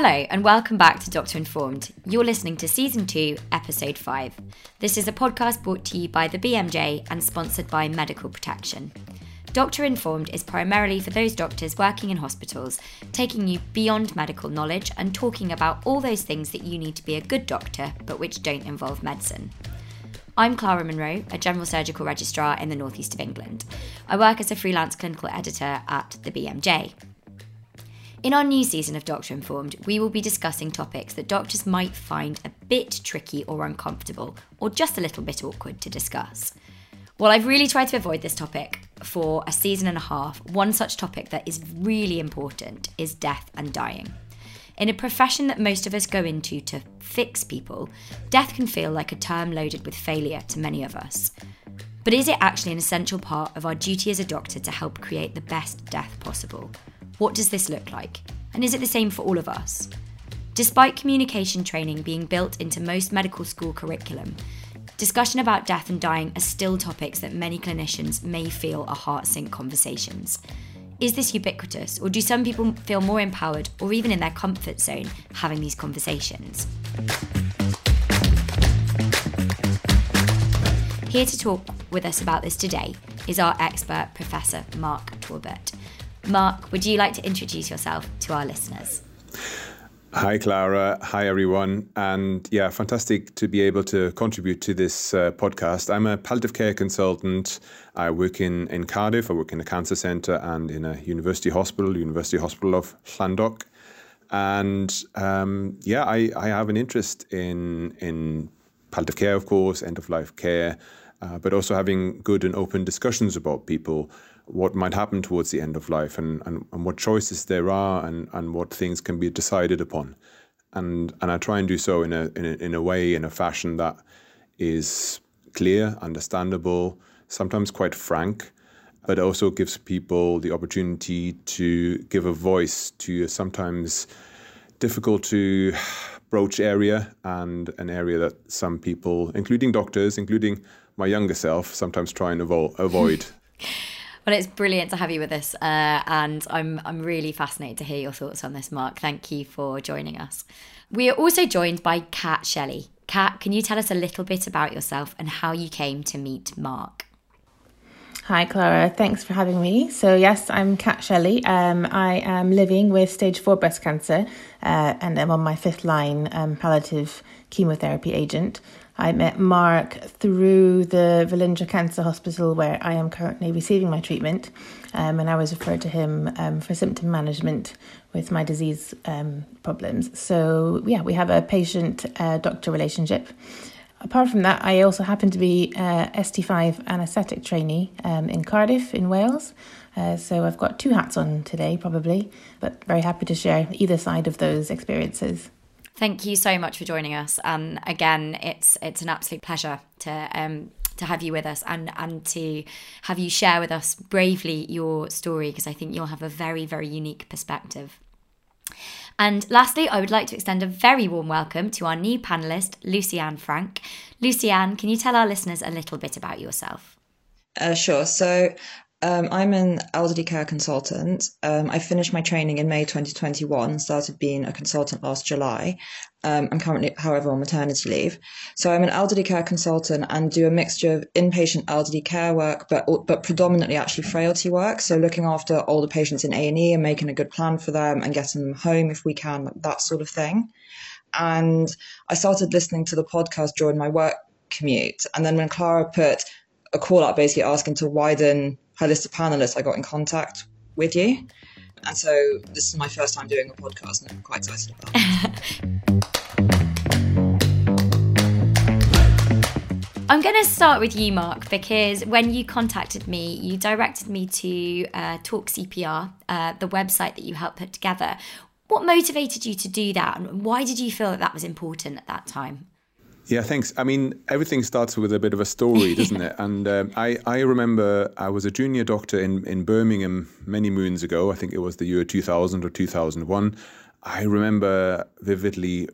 Hello, and welcome back to Doctor Informed. You're listening to Season 2, Episode 5. This is a podcast brought to you by the BMJ and sponsored by Medical Protection. Doctor Informed is primarily for those doctors working in hospitals, taking you beyond medical knowledge and talking about all those things that you need to be a good doctor, but which don't involve medicine. I'm Clara Monroe, a general surgical registrar in the northeast of England. I work as a freelance clinical editor at the BMJ. In our new season of Doctor Informed, we will be discussing topics that doctors might find a bit tricky or uncomfortable, or just a little bit awkward to discuss. Well, I've really tried to avoid this topic for a season and a half. One such topic that is really important is death and dying. In a profession that most of us go into to fix people, death can feel like a term loaded with failure to many of us. But is it actually an essential part of our duty as a doctor to help create the best death possible? What does this look like? And is it the same for all of us? Despite communication training being built into most medical school curriculum, discussion about death and dying are still topics that many clinicians may feel are heart sink conversations. Is this ubiquitous, or do some people feel more empowered or even in their comfort zone having these conversations? Here to talk with us about this today is our expert, Professor Mark Taubert. Mark, would you like to introduce yourself to our listeners? Hi, Clara. Hi, everyone. And yeah, fantastic to be able to contribute to this uh, podcast. I'm a palliative care consultant. I work in, in Cardiff. I work in a cancer centre and in a university hospital, University Hospital of Llandough. And um, yeah, I, I have an interest in, in palliative care, of course, end of life care, uh, but also having good and open discussions about people what might happen towards the end of life and, and, and what choices there are and, and what things can be decided upon. And, and I try and do so in a, in a, in a way, in a fashion that is clear, understandable, sometimes quite frank, but also gives people the opportunity to give a voice to a sometimes difficult to broach area and an area that some people, including doctors, including my younger self, sometimes try and avo- avoid. Well, it's brilliant to have you with us, uh, and I'm I'm really fascinated to hear your thoughts on this, Mark. Thank you for joining us. We are also joined by Kat Shelley. Kat, can you tell us a little bit about yourself and how you came to meet Mark? Hi, Clara. Thanks for having me. So, yes, I'm Kat Shelley. Um, I am living with stage four breast cancer uh, and I'm on my fifth line um, palliative chemotherapy agent. I met Mark through the Velindre Cancer Hospital where I am currently receiving my treatment, um, and I was referred to him um, for symptom management with my disease um, problems. So, yeah, we have a patient uh, doctor relationship. Apart from that, I also happen to be a ST5 anaesthetic trainee um, in Cardiff, in Wales. Uh, so I've got two hats on today, probably, but very happy to share either side of those experiences. Thank you so much for joining us. And again, it's it's an absolute pleasure to um, to have you with us and and to have you share with us bravely your story because I think you'll have a very very unique perspective. And lastly, I would like to extend a very warm welcome to our new panelist, Lucy-Anne Frank. Lucy-Anne, can you tell our listeners a little bit about yourself? Uh, sure. So um, I'm an elderly care consultant. Um, I finished my training in May 2021 and started being a consultant last July. Um, I'm currently, however, on maternity leave. So I'm an elderly care consultant and do a mixture of inpatient elderly care work, but but predominantly actually frailty work. So looking after older patients in A and E and making a good plan for them and getting them home if we can, that sort of thing. And I started listening to the podcast during my work commute, and then when Clara put a call out basically asking to widen her list of panelists, I got in contact with you. And so this is my first time doing a podcast, and I'm quite excited about it. I'm going to start with you, Mark, because when you contacted me, you directed me to uh, Talk CPR, uh, the website that you helped put together. What motivated you to do that, and why did you feel that that was important at that time? Yeah, thanks. I mean, everything starts with a bit of a story, doesn't it? And um, I, I remember I was a junior doctor in, in Birmingham many moons ago. I think it was the year 2000 or 2001. I remember vividly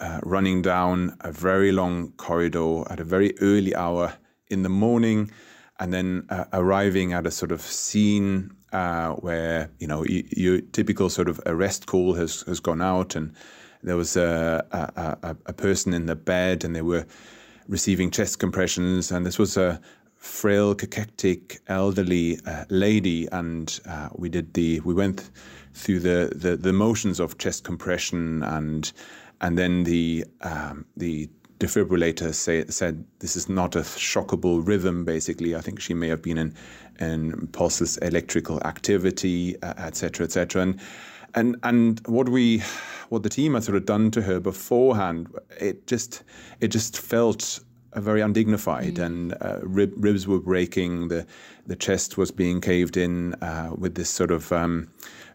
uh, running down a very long corridor at a very early hour in the morning and then uh, arriving at a sort of scene uh, where you know your typical sort of arrest call has has gone out, and there was a, a, a person in the bed, and they were receiving chest compressions, and this was a frail, cachectic, elderly uh, lady, and uh, we did the we went through the, the, the motions of chest compression, and and then the um, the defibrillator say, said this is not a shockable rhythm. Basically, I think she may have been in in pulseless electrical activity, etc., uh, etc. Et and and and what we what the team had sort of done to her beforehand, it just it just felt very undignified, mm. and uh, rib, ribs were breaking. The the chest was being caved in uh, with this sort of um,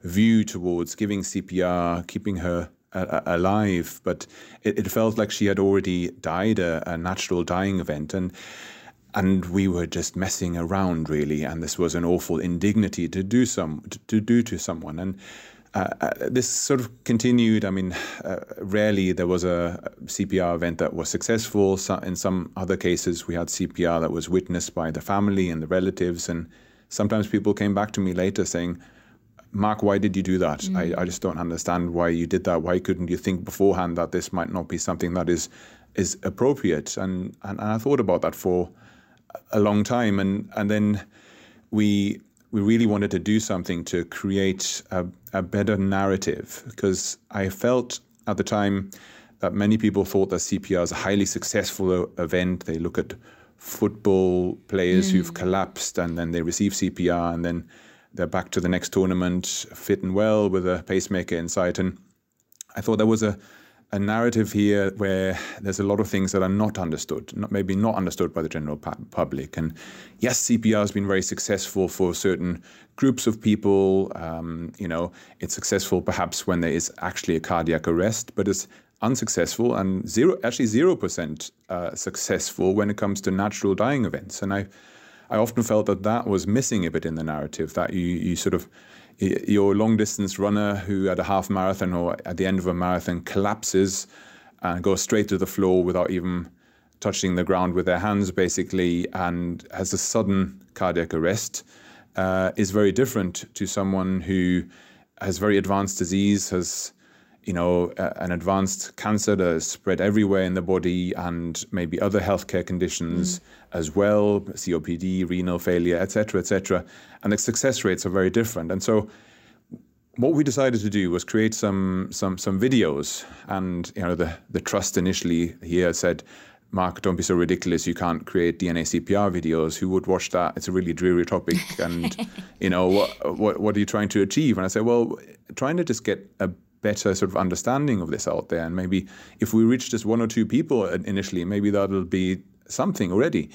view towards giving CPR, keeping her uh, alive. But it, it, felt like she had already died a, a natural dying event, and and we were just messing around really. And this was an awful indignity to do some to, to do to someone, and uh, uh, this sort of continued. I mean, uh, rarely there was a CPR event that was successful. So in some other cases, we had CPR that was witnessed by the family and the relatives. And sometimes people came back to me later saying, Mark, why did you do that? Mm. I, I just don't understand why you did that. Why couldn't you think beforehand that this might not be something that is is appropriate? And, and, and I thought about that for a long time. And, and then we we really wanted to do something to create a, a better narrative because I felt at the time that many people thought that CPR is a highly successful event. They look at football players mm. who've collapsed and then they receive CPR and then they're back to the next tournament fit and well with a pacemaker inside. And I thought there was a a narrative here where there's a lot of things that are not understood, not, maybe not understood by the general public. And yes, CPR has been very successful for certain groups of people. Um, you know, it's successful perhaps when there is actually a cardiac arrest, but it's unsuccessful and zero, actually zero percent uh, successful when it comes to natural dying events. And I, I often felt that that was missing a bit in the narrative. That you, you sort of your long distance runner who at a half marathon or at the end of a marathon collapses and goes straight to the floor without even touching the ground with their hands, basically, and has a sudden cardiac arrest, uh, is very different to someone who has very advanced disease, has you know, an advanced cancer that is spread everywhere in the body and maybe other healthcare conditions mm. as well, COPD, renal failure, etc., etc. And the success rates are very different. And so what we decided to do was create some some some videos and you know the the trust initially here said Mark, don't be so ridiculous. You can't create DNA CPR videos. Who would watch that? It's a really dreary topic. And, you know, what, what, what are you trying to achieve? And I said, well, trying to just get a better sort of understanding of this out there. And maybe if we reach just one or two people initially, maybe that'll be something already.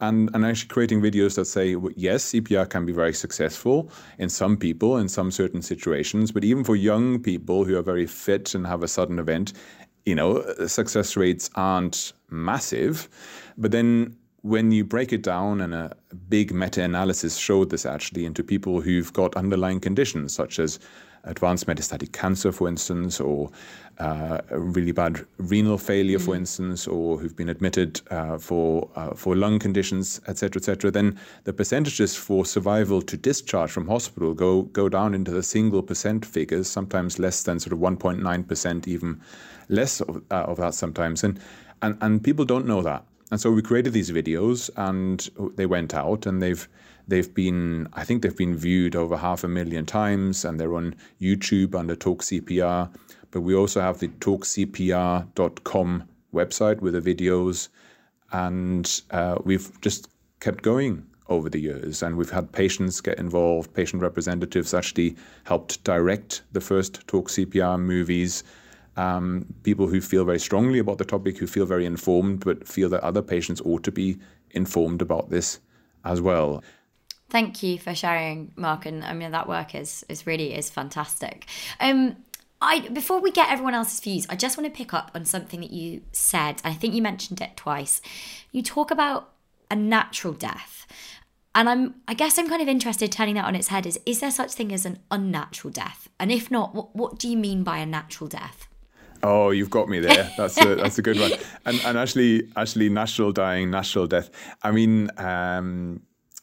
And, and actually creating videos that say, yes, CPR can be very successful in some people in some certain situations, but even for young people who are very fit and have a sudden event, you know, success rates aren't massive. But then when you break it down, and a big meta analysis showed this actually into people who've got underlying conditions such as advanced metastatic cancer, for instance, or uh, really bad renal failure, mm. for instance, or who've been admitted uh, for uh, for lung conditions, etc., etc., then the percentages for survival to discharge from hospital go go down into the single percent figures, sometimes less than sort of 1.9 percent, even less of, uh, of that sometimes, and and and people don't know that. And so we created these videos, and they went out, and they've they've been, I think they've been viewed over half a million times, and they're on YouTube under Talk CPR. But we also have the talkcpr.com website with the videos, and uh, we've just kept going over the years. And we've had patients get involved. Patient representatives actually helped direct the first Talk CPR movies um, people who feel very strongly about the topic, who feel very informed, but feel that other patients ought to be informed about this as well. Thank you for sharing, Mark. And I mean, that work is is really is fantastic. Um, I before we get everyone else's views, I just want to pick up on something that you said. I think you mentioned it twice. You talk about a natural death. And I'm I guess I'm kind of interested turning that on its head is is there such thing as an unnatural death? And if not, what, what do you mean by a natural death? Oh, you've got me there. That's a that's a good one. And and actually, actually, natural dying, natural death. I mean, um,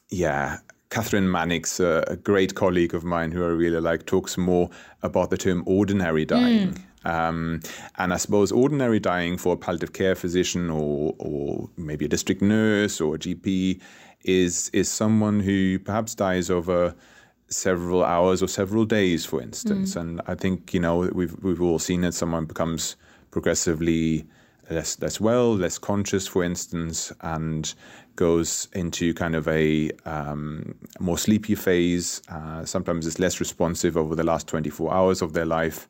yeah, Kathryn Mannix, a, a, great colleague of mine who I really like, talks more about the term ordinary dying. Mm. Um, and I suppose ordinary dying for a palliative care physician or, or maybe a district nurse or a GP is is someone who perhaps dies over several hours or several days, for instance. Mm. And I think you know we've we've all seen that someone becomes progressively less less well, less conscious, for instance, and goes into kind of a um, more sleepy phase. Uh, sometimes it's less responsive over the last 24 hours of their life.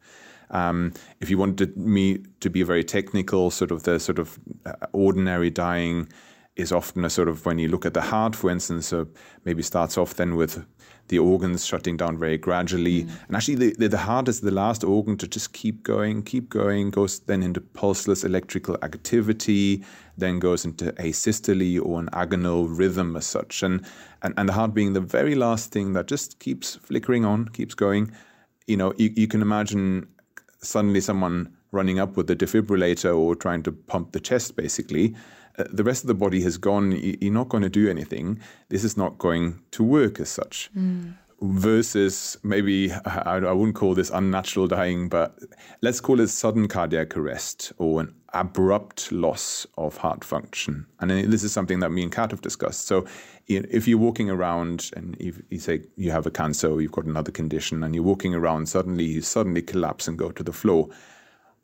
Um, if you wanted me to be very technical, sort of the sort of uh, ordinary dying is often a sort of when you look at the heart, for instance, so maybe starts off then with the organs shutting down very gradually. Mm. And actually, the, the, the, heart is the last organ to just keep going, keep going, goes then into pulseless electrical activity, then goes into asystole or an agonal rhythm as such. And, and, and the heart being the very last thing that just keeps flickering on, keeps going. You know, you, you can imagine suddenly someone running up with a defibrillator or trying to pump the chest, basically, the rest of the body has gone. You're not going to do anything. This is not going to work as such. Mm. Versus maybe, I, I wouldn't call this unnatural dying, but let's call it sudden cardiac arrest or an abrupt loss of heart function. And this is something that me and Kat have discussed. So if you're walking around and you say you have a cancer or you've got another condition and you're walking around, suddenly you suddenly collapse and go to the floor.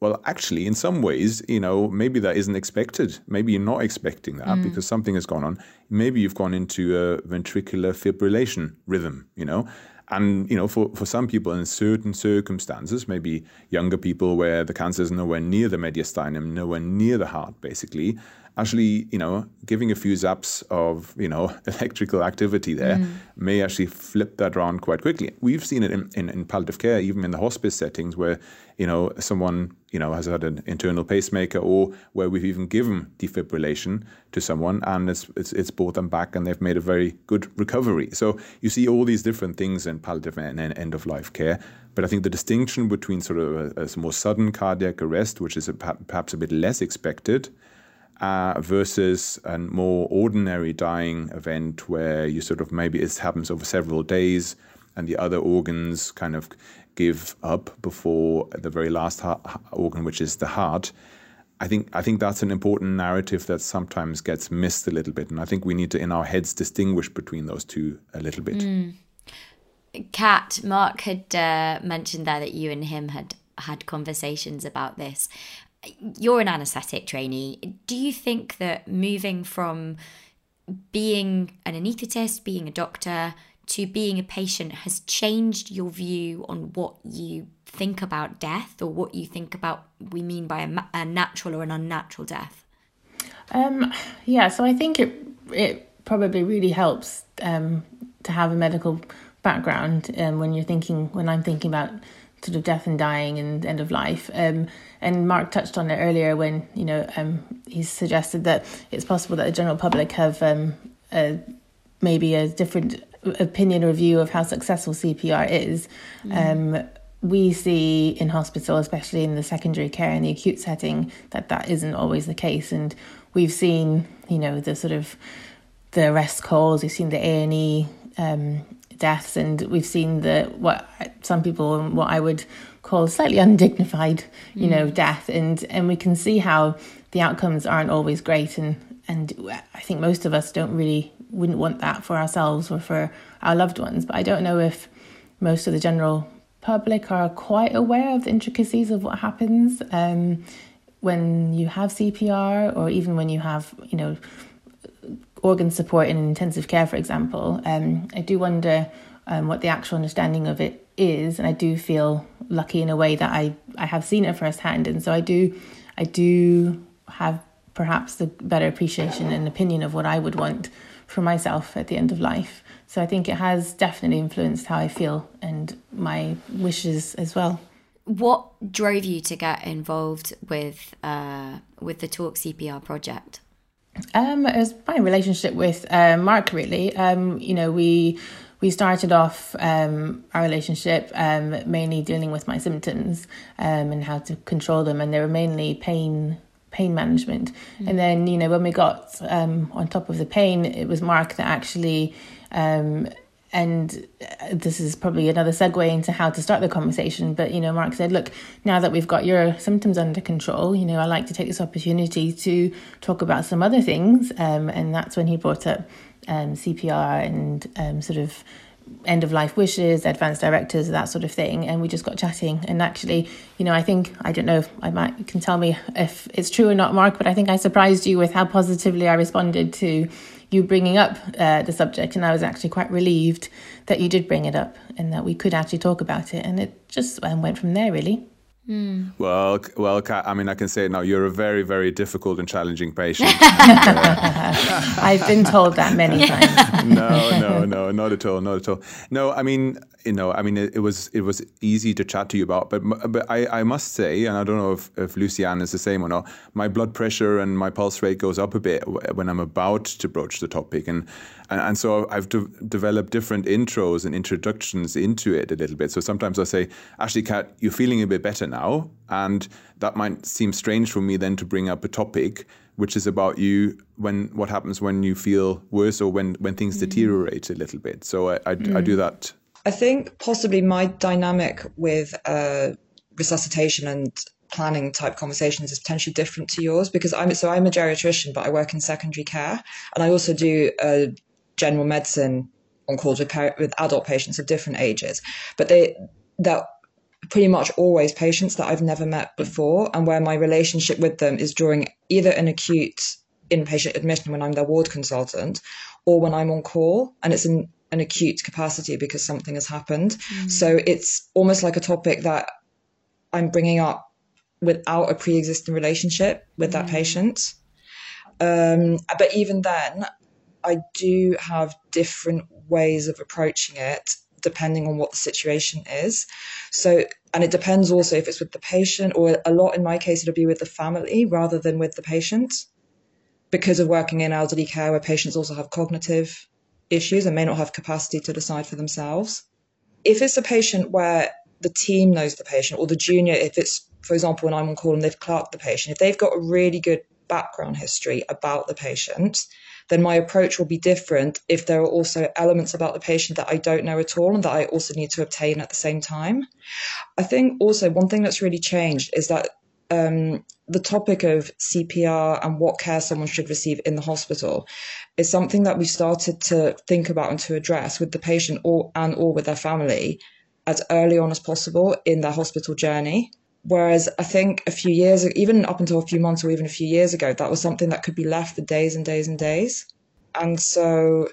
Well, actually, in some ways, you know, maybe that isn't expected. Maybe you're not expecting that mm. because something has gone on. Maybe you've gone into a ventricular fibrillation rhythm, you know. And, you know, for, for some people in certain circumstances, maybe younger people where the cancer is nowhere near the mediastinum, nowhere near the heart, basically, actually, you know, giving a few zaps of, you know, electrical activity there mm. may actually flip that around quite quickly. We've seen it in, in, in, palliative care, even in the hospice settings where, you know, someone, you know, has had an internal pacemaker or where we've even given defibrillation to someone and it's, it's, it's brought them back and they've made a very good recovery. So you see all these different things in palliative and end of life care. But I think the distinction between sort of a, a more sudden cardiac arrest, which is a, perhaps a bit less expected, uh, versus a more ordinary dying event where you sort of maybe it happens over several days and the other organs kind of give up before the very last organ, which is the heart. I think I think that's an important narrative that sometimes gets missed a little bit, and I think we need to, in our heads, distinguish between those two a little bit. Mm. Kat, Mark had uh, mentioned there that you and him had had conversations about this you're an anaesthetic trainee. Do you think that moving from being an anaesthetist, being a doctor, to being a patient has changed your view on what you think about death or what you think about we mean by a, a natural or an unnatural death? Um, yeah, so I think it it probably really helps um, to have a medical background um, when you're thinking when I'm thinking about sort of death and dying and end of life. Um, and Mark touched on it earlier when you know um, he suggested that it's possible that the general public have um, a, maybe a different opinion or view of how successful CPR is. Mm. Um, we see in hospital, especially in the secondary care and the acute setting, that that isn't always the case, and we've seen you know the sort of the arrest calls, we've seen the A and E um, deaths, and we've seen the what some people what I would call slightly undignified, you mm. know, death, and and we can see how the outcomes aren't always great, and and I think most of us don't really wouldn't want that for ourselves or for our loved ones. But I don't know if most of the general public are quite aware of the intricacies of what happens um, when you have CPR, or even when you have, you know organ support in intensive care, for example, um, I do wonder um, what the actual understanding of it is, and I do feel lucky in a way that I I have seen it firsthand, and so I do I do have perhaps a better appreciation and opinion of what I would want for myself at the end of life. So I think it has definitely influenced how I feel and my wishes as well. What drove you to get involved with uh, with the Talk CPR project? Um, it was my relationship with uh, Mark. Really, um, you know, we we started off um, our relationship um, mainly dealing with my symptoms um, and how to control them, and they were mainly pain pain management. Mm. And then, you know, when we got um, on top of the pain, it was Mark that actually um, and uh, this is probably another segue into how to start the conversation. But, you know, Mark said, look, now that we've got your symptoms under control, you know, I like to take this opportunity to talk about some other things. Um, and that's when he brought up um, CPR and um, sort of end of life wishes, advanced directives, that sort of thing. And we just got chatting. And actually, you know, I think, I don't know if I might, you can tell me if it's true or not, Mark, but I think I surprised you with how positively I responded to you bringing up uh, the subject, and I was actually quite relieved that you did bring it up and that we could actually talk about it. And it just um, went from there, really. Mm. Well, well, I mean, I can say it now you're a very, very difficult and challenging patient. and, uh... I've been told that many times. no, no, no, not at all, not at all. No, I mean, you know, I mean, it, it, was it was easy to chat to you about, but but I, I must say, and I don't know if, if Lucy-Anne is the same or not. My blood pressure and my pulse rate goes up a bit when I'm about to broach the topic, and and, and so I've de- developed different intros and introductions into it a little bit. So sometimes I say, actually, Kat, you're feeling a bit better now, and that might seem strange for me then to bring up a topic which is about you when what happens when you feel worse or when when things mm. deteriorate a little bit. So I I, mm. I do that I think possibly my dynamic with uh, resuscitation and planning type conversations is potentially different to yours because I'm so I'm a geriatrician, but I work in secondary care, and I also do uh, general medicine on calls with with adult patients of different ages. But they that pretty much always patients that I've never met before, and where my relationship with them is during either an acute inpatient admission when I'm their ward consultant, or when I'm on call, and it's an an acute capacity because something has happened. Mm. So it's almost like a topic that I'm bringing up without a pre existing relationship with mm. that patient. Um, but even then, I do have different ways of approaching it depending on what the situation is. So, and it depends also if it's with the patient or a lot in my case, it'll be with the family rather than with the patient because of working in elderly care where patients also have cognitive issues and may not have capacity to decide for themselves. If it's a patient where the team knows the patient or the junior, if it's, for example, when I'm on call and they've clerked the patient, if they've got a really good background history about the patient, then my approach will be different if there are also elements about the patient that I don't know at all and that I also need to obtain at the same time. I think also one thing that's really changed is that um, the topic of CPR and what care someone should receive in the hospital is something that we started to think about and to address with the patient or and or with their family as early on as possible in their hospital journey. Whereas I think a few years, even up until a few months or even a few years ago, that was something that could be left for days and days and days. And so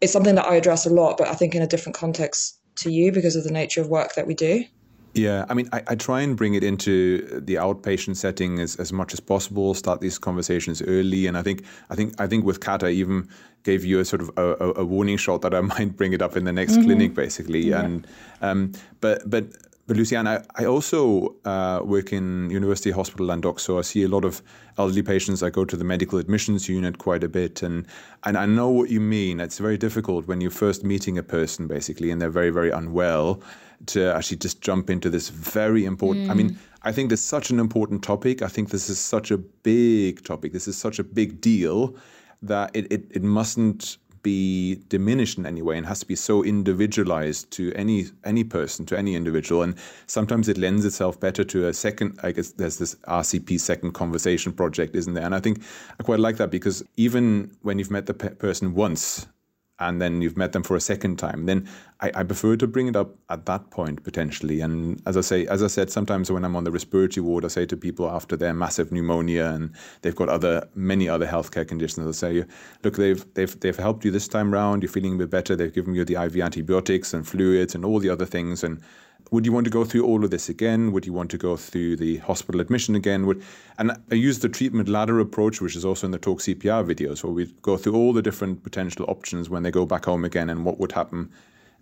it's something that I address a lot, but I think in a different context to you because of the nature of work that we do. Yeah, I mean, I, I, try and bring it into the outpatient setting as, as much as possible. Start these conversations early, and I think I think I think with Kat, I even gave you a sort of a, a warning shot that I might bring it up in the next mm-hmm. clinic, basically. Yeah. And um, but but but Lucy-Anne, I, I also uh, work in University Hospital Llandough, so I see a lot of elderly patients. I go to the medical admissions unit quite a bit, and and I know what you mean. It's very difficult when you're first meeting a person, basically, and they're very very unwell, to actually just jump into this very important. Mm. I mean. I think this is such an important topic. I think this is such a big topic. This is such a big deal that it, it, it mustn't be diminished in any way and has to be so individualized to any any person to any individual and sometimes it lends itself better to a second i guess there's this rcp second conversation project isn't there and i think i quite like that because even when you've met the pe- person once and then you've met them for a second time, then I, I, prefer to bring it up at that point potentially. And as I say, as I said, sometimes when I'm on the respiratory ward, I say to people after their massive pneumonia and they've got other many other healthcare conditions, I say, look, they've they've they've helped you this time round. You're feeling a bit better. They've given you the IV antibiotics and fluids and all the other things, and would you want to go through all of this again? Would you want to go through the hospital admission again? Would, and I use the treatment ladder approach, which is also in the Talk CPR videos, where we go through all the different potential options when they go back home again and what would happen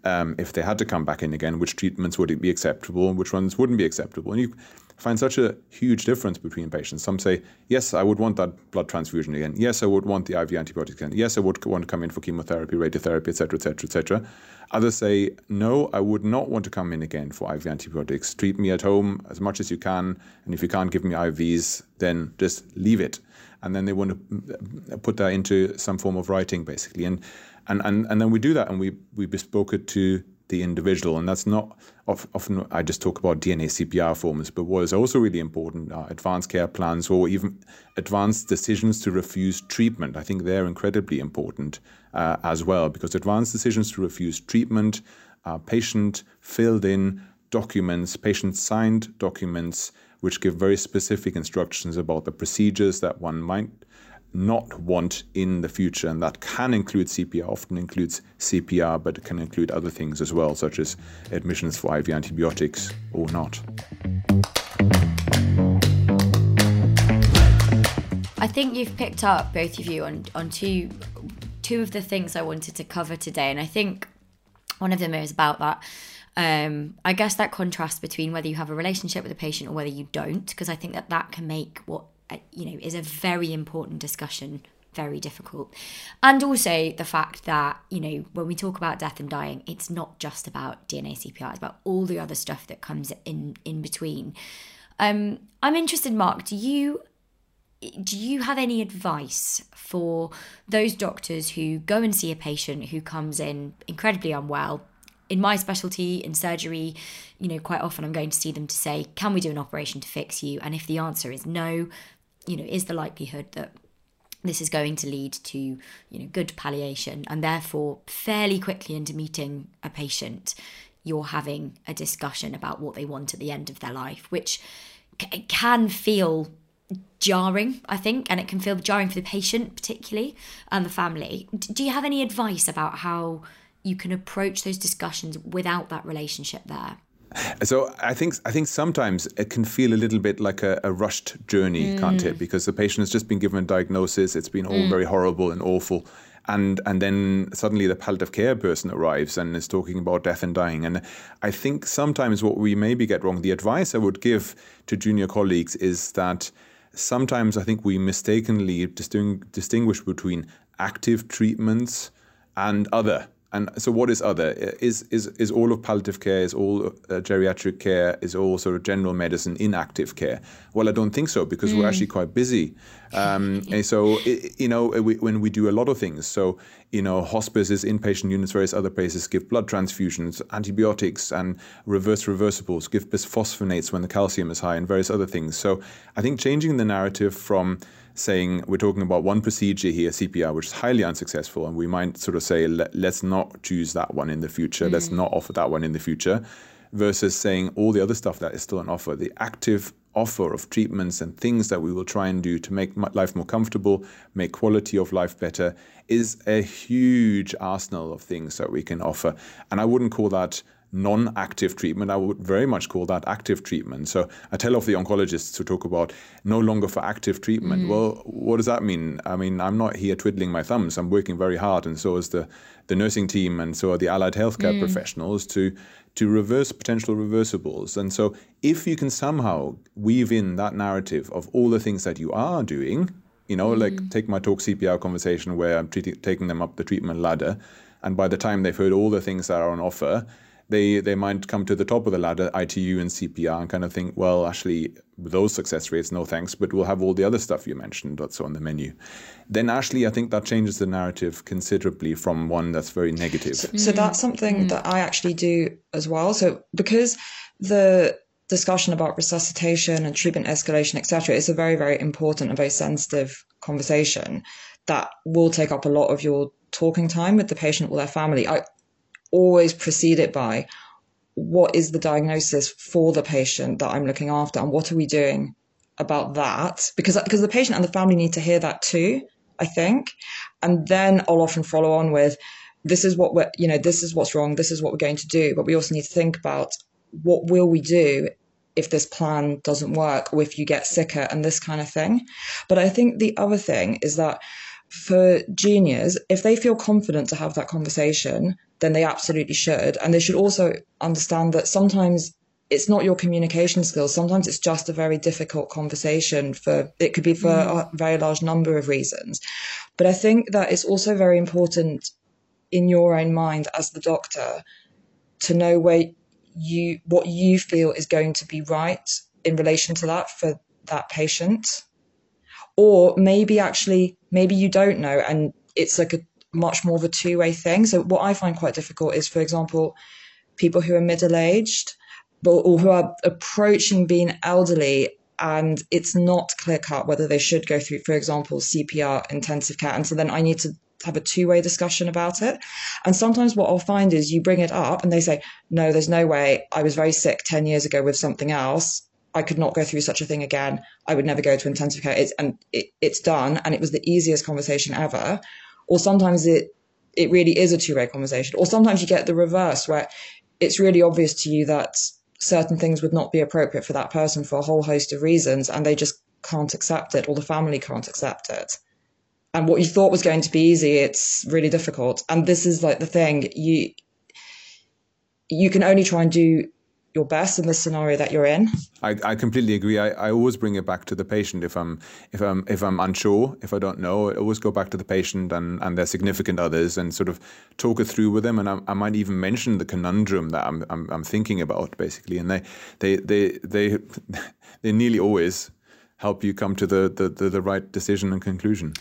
um, if they had to come back in again, which treatments would be acceptable and which ones wouldn't be acceptable. And you find such a huge difference between patients. Some say, yes, I would want that blood transfusion again. Yes, I would want the IV antibiotics again. Yes, I would want to come in for chemotherapy, radiotherapy, etc., etc., etc. Others say, no, I would not want to come in again for IV antibiotics. Treat me at home as much as you can. And if you can't give me IVs, then just leave it. and then they want to put that into some form of writing, basically. And and and, and then we do that, and we we bespoke it to the individual. And that's not often, I just talk about DNA CPR forms, but what is also really important are advanced care plans or even advanced decisions to refuse treatment. I think they're incredibly important uh, as well because advanced decisions to refuse treatment, uh, patient filled in documents, patient signed documents, which give very specific instructions about the procedures that one might not want in the future. And that can include CPR, often includes CPR, but it can include other things as well, such as admissions for IV antibiotics or not. I think you've picked up both of you on, on two two of the things I wanted to cover today. And I think one of them is about that um, I guess that contrast between whether you have a relationship with a patient or whether you don't, because I think that that can make what you know is a very important discussion very difficult. And also the fact that, you know, when we talk about death and dying, it's not just about DNA CPR, it's about all the other stuff that comes in in between. Um, I'm interested, Mark, do you do you have any advice for those doctors who go and see a patient who comes in incredibly unwell? In my specialty, in surgery, you know, quite often I'm going to see them to say, Can we do an operation to fix you? And if the answer is no, you know, is the likelihood that this is going to lead to you know good palliation and therefore fairly quickly into meeting a patient you're having a discussion about what they want at the end of their life which c- can feel jarring i think and it can feel jarring for the patient particularly and the family. Do you have any advice about how you can approach those discussions without that relationship there so I think I think sometimes it can feel a little bit like a, a rushed journey, mm. can't it? Because the patient has just been given a diagnosis, it's been all mm. very horrible and awful, and and then suddenly the palliative care person arrives and is talking about death and dying. And I think sometimes what we maybe get wrong, the advice I would give to junior colleagues is that sometimes I think we mistakenly distinguish between active treatments and other and so, what is other? Is is is all of palliative care? Is all uh, geriatric care? Is all sort of general medicine in active care? Well, I don't think so because mm. we're actually quite busy. Um, and so, it, you know, we, when we do a lot of things, so you know, hospices, inpatient units, various other places give blood transfusions, antibiotics, and reverse reversibles, give bisphosphonates when the calcium is high, and various other things. So, I think changing the narrative from saying we're talking about one procedure here, CPR, which is highly unsuccessful, and we might sort of say, Let, us not choose that one in the future, mm. let's not offer that one in the future, versus saying all the other stuff that is still on offer, the active offer of treatments and things that we will try and do to make life more comfortable, make quality of life better, is a huge arsenal of things that we can offer. And I wouldn't call that non active treatment. I would very much call that active treatment. So I tell off the oncologists who talk about no longer for active treatment. Mm. Well, what does that mean? I mean, I'm not here twiddling my thumbs. I'm working very hard, and so is the, the nursing team, and so are the allied healthcare mm. professionals to to reverse potential reversibles. And so if you can somehow weave in that narrative of all the things that you are doing, you know, mm. like take my talk CPR conversation where I'm treating, taking them up the treatment ladder. And by the time they've heard all the things that are on offer, they they might come to the top of the ladder, ITU and CPR, and kind of think, well, actually, those success rates, no thanks, but we'll have all the other stuff you mentioned that's on the menu. Then, actually, I think that changes the narrative considerably from one that's very negative. So, so that's something mm. that I actually do as well. So because the discussion about resuscitation and treatment escalation, etc., is a very, very important and very sensitive conversation that will take up a lot of your talking time with the patient or their family. I, always precede it by what is the diagnosis for the patient that I'm looking after and what are we doing about that? Because, because the patient and the family need to hear that too, I think. And then I'll often follow on with, this is what we're, you know, this is what's wrong. This is what we're going to do. But we also need to think about what will we do if this plan doesn't work or if you get sicker and this kind of thing. But I think the other thing is that for juniors, if they feel confident to have that conversation, then they absolutely should. And they should also understand that sometimes it's not your communication skills. Sometimes it's just a very difficult conversation for, it could be for mm. a very large number of reasons. But I think that it's also very important in your own mind as the doctor to know where you, what you feel is going to be right in relation to that for that patient or maybe actually maybe you don't know and it's like a much more of a two-way thing. So what i find quite difficult is for example people who are middle-aged but, or who are approaching being elderly and it's not clear cut whether they should go through for example cpr intensive care. And so then i need to have a two-way discussion about it. And sometimes what i'll find is you bring it up and they say no there's no way. I was very sick 10 years ago with something else I could not go through such a thing again. I would never go to intensive care. It's, and it, it's done. And it was the easiest conversation ever. Or sometimes it, it really is a two way conversation. Or sometimes you get the reverse where it's really obvious to you that certain things would not be appropriate for that person for a whole host of reasons and they just can't accept it or the family can't accept it. And what you thought was going to be easy, it's really difficult. And this is like the thing you, you can only try and do your best in the scenario that you're in. I, I completely agree. I, I always bring it back to the patient if I'm if I'm if I'm unsure, if I don't know, I always go back to the patient and, and their significant others and sort of talk it through with them. And I, I might even mention the conundrum that I'm, I'm, I'm thinking about basically. And they they they they they nearly always help you come to the, the, the, the right decision and conclusion.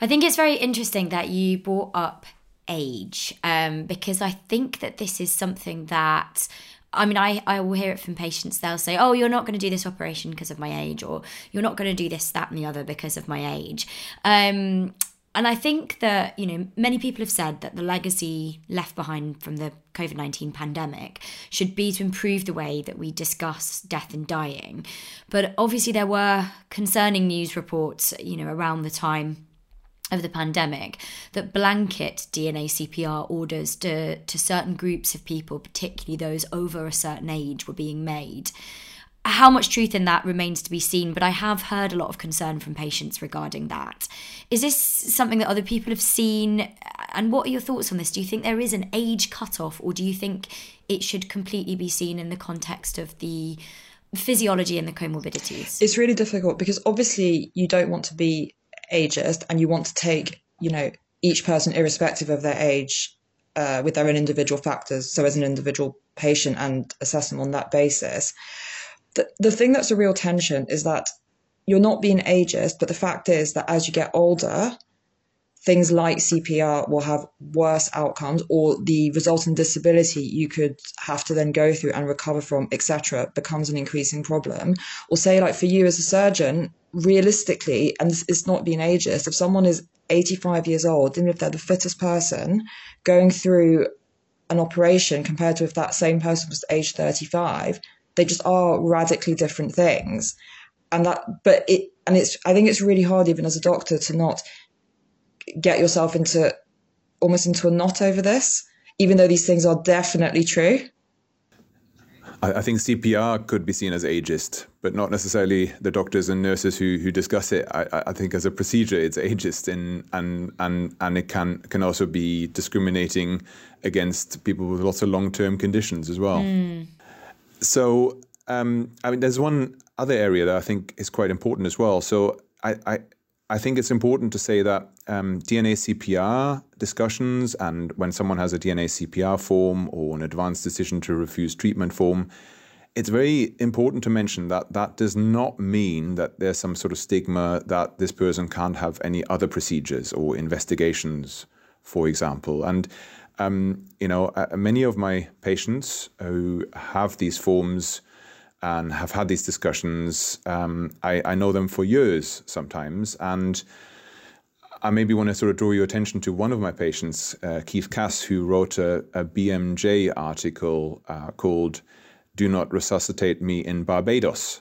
I think it's very interesting that you brought up age um, because I think that this is something that I mean, I, I will hear it from patients. They'll say, oh, you're not going to do this operation because of my age, or you're not going to do this, that, and the other because of my age. Um, and I think that, you know, many people have said that the legacy left behind from the COVID 19 pandemic should be to improve the way that we discuss death and dying. But obviously, there were concerning news reports, you know, around the time of the pandemic that blanket DNA CPR orders to, to certain groups of people, particularly those over a certain age, were being made. How much truth in that remains to be seen, but I have heard a lot of concern from patients regarding that. Is this something that other people have seen? And what are your thoughts on this? Do you think there is an age cutoff, or do you think it should completely be seen in the context of the physiology and the comorbidities? It's really difficult because obviously you don't want to be ageist and you want to take, you know, each person irrespective of their age uh, with their own individual factors, so as an individual patient and assess them on that basis. The, the thing that's a real tension is that you're not being ageist, but the fact is that as you get older, things like CPR will have worse outcomes or the resultant disability you could have to then go through and recover from, etc., becomes an increasing problem. Or say, like for you as a surgeon, realistically, and it's not being ageist, if someone is 85 years old, even if they're the fittest person, going through an operation compared to if that same person was age 35, they just are radically different things. And that, but it, and it's, I think it's really hard even as a doctor to not get yourself into almost into a knot over this, even though these things are definitely true. I, think CPR could be seen as ageist, but not necessarily the doctors and nurses who, who discuss it. I, I think as a procedure, it's ageist, in, and and and it can can also be discriminating against people with lots of long term conditions as well. Mm. So, um, I mean, there's one other area that I think is quite important as well. So, I, I I think it's important to say that um, DNA CPR discussions and when someone has a DNA CPR form or an advanced decision to refuse treatment form, it's very important to mention that that does not mean that there's some sort of stigma that this person can't have any other procedures or investigations, for example. And um, you know, uh, many of my patients who have these forms and have had these discussions. Um, I, I, know them for years sometimes, and I maybe want to sort of draw your attention to one of my patients, uh, Keith Cass, who wrote a, a BMJ article uh, called "Do Not Resuscitate Me in Barbados."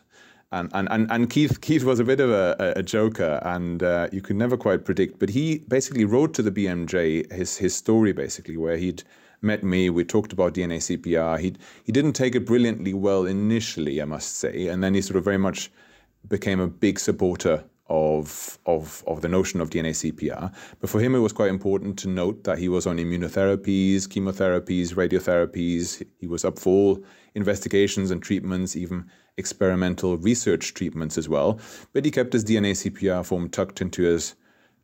And, and, and, and Keith Keith was a bit of a, a joker, and uh, you could never quite predict. But he basically wrote to the BMJ his his story, basically, where he'd met me. We talked about DNA CPR. He he didn't take it brilliantly well initially, I must say, and then he sort of very much became a big supporter of of of the notion of DNA CPR. But for him, it was quite important to note that he was on immunotherapies, chemotherapies, radiotherapies. He was up for all investigations and treatments, even experimental research treatments as well. But he kept his DNA CPR form tucked into his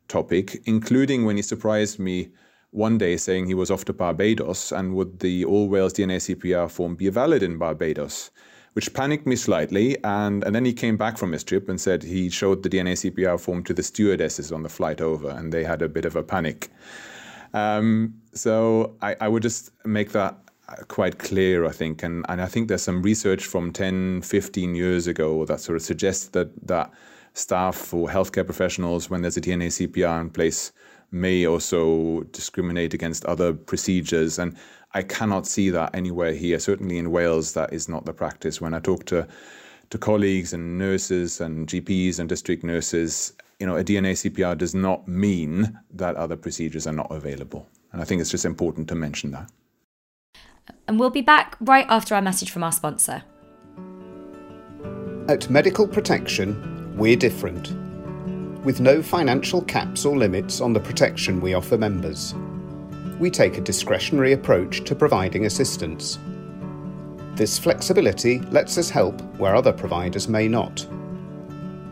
topic, including when he surprised me one day saying he was off to Barbados and would the All Wales DNA CPR form be valid in Barbados? which panicked me slightly. And, and then he came back from his trip and said he showed the DNA CPR form to the stewardesses on the flight over, and they had a bit of a panic. Um, so I, I would just make that quite clear, I think. And, and I think there's some research from 10, 15 years ago that sort of suggests that, that staff or healthcare professionals, when there's a DNA CPR in place, may also discriminate against other procedures. And I cannot see that anywhere here. Certainly in Wales, that is not the practice. When I talk to to colleagues and nurses and GPs and district nurses, you know, a DNA CPR does not mean that other procedures are not available. And I think it's just important to mention that. And we'll be back right after our message from our sponsor. At Medical Protection, we're different. With no financial caps or limits on the protection we offer members, we take a discretionary approach to providing assistance. This flexibility lets us help where other providers may not,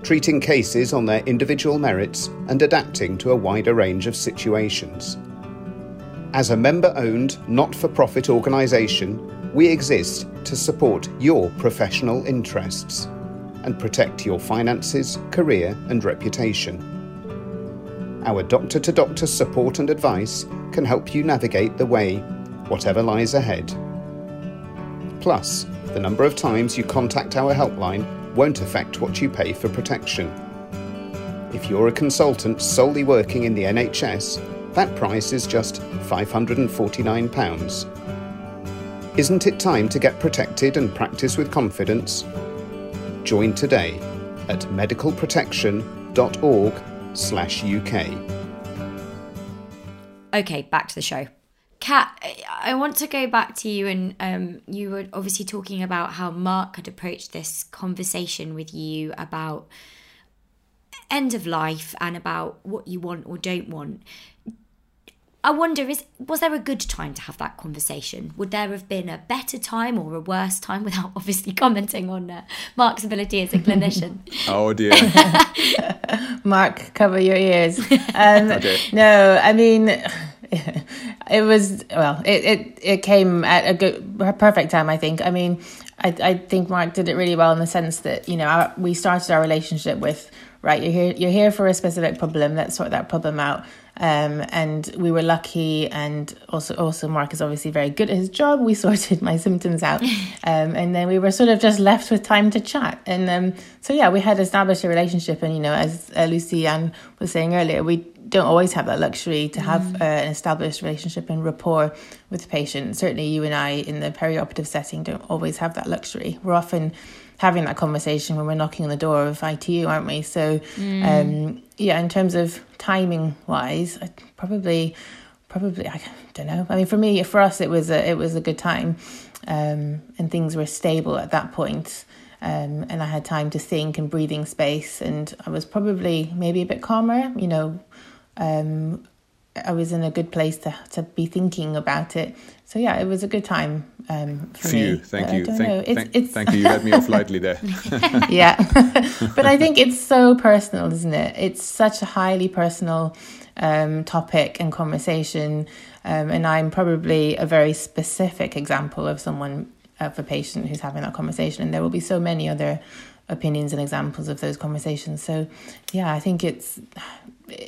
treating cases on their individual merits and adapting to a wider range of situations. As a member owned, not for profit organisation, we exist to support your professional interests and protect your finances, career, and reputation. Our doctor to doctor support and advice can help you navigate the way, whatever lies ahead. Plus, the number of times you contact our helpline won't affect what you pay for protection. If you're a consultant solely working in the NHS, that price is just £549. Isn't it time to get protected and practice with confidence? Join today at medicalprotection.org/uk. Okay, back to the show. Kat, I want to go back to you, and um, you were obviously talking about how Mark had approached this conversation with you about end of life and about what you want or don't want. I wonder is was there a good time to have that conversation? Would there have been a better time or a worse time without obviously commenting on uh, Mark's ability as a clinician? oh dear. Mark, cover your ears. Um, okay. No, I mean it was well it, it it came at a good a perfect time i think i mean i i think mark did it really well in the sense that you know our, we started our relationship with right you're here you're here for a specific problem let's sort that problem out um, and we were lucky, and also also Mark is obviously very good at his job. We sorted my symptoms out, um, and then we were sort of just left with time to chat. And um, so yeah, we had established a relationship. And you know, as uh, Lucy-Anne was saying earlier, we don't always have that luxury to have mm. uh, an established relationship and rapport with patients. Certainly, you and I in the perioperative setting don't always have that luxury. We're often having that conversation when we're knocking on the door of ITU, aren't we? So, mm. um, yeah, in terms of timing wise, I probably, probably, I don't know. I mean, for me, for us, it was a, it was a good time, um, and things were stable at that point. Um, and I had time to think and breathing space, and I was probably maybe a bit calmer. You know, um, I was in a good place to to be thinking about it. So yeah, it was a good time um, for, for you. Thank you. Thank, it's, thank, it's... thank you. You had me off lightly there. yeah, but I think it's so personal, isn't it? It's such a highly personal um, topic and conversation, um, and I'm probably a very specific example of someone of a patient who's having that conversation, and there will be so many other opinions and examples of those conversations. So, yeah, I think it's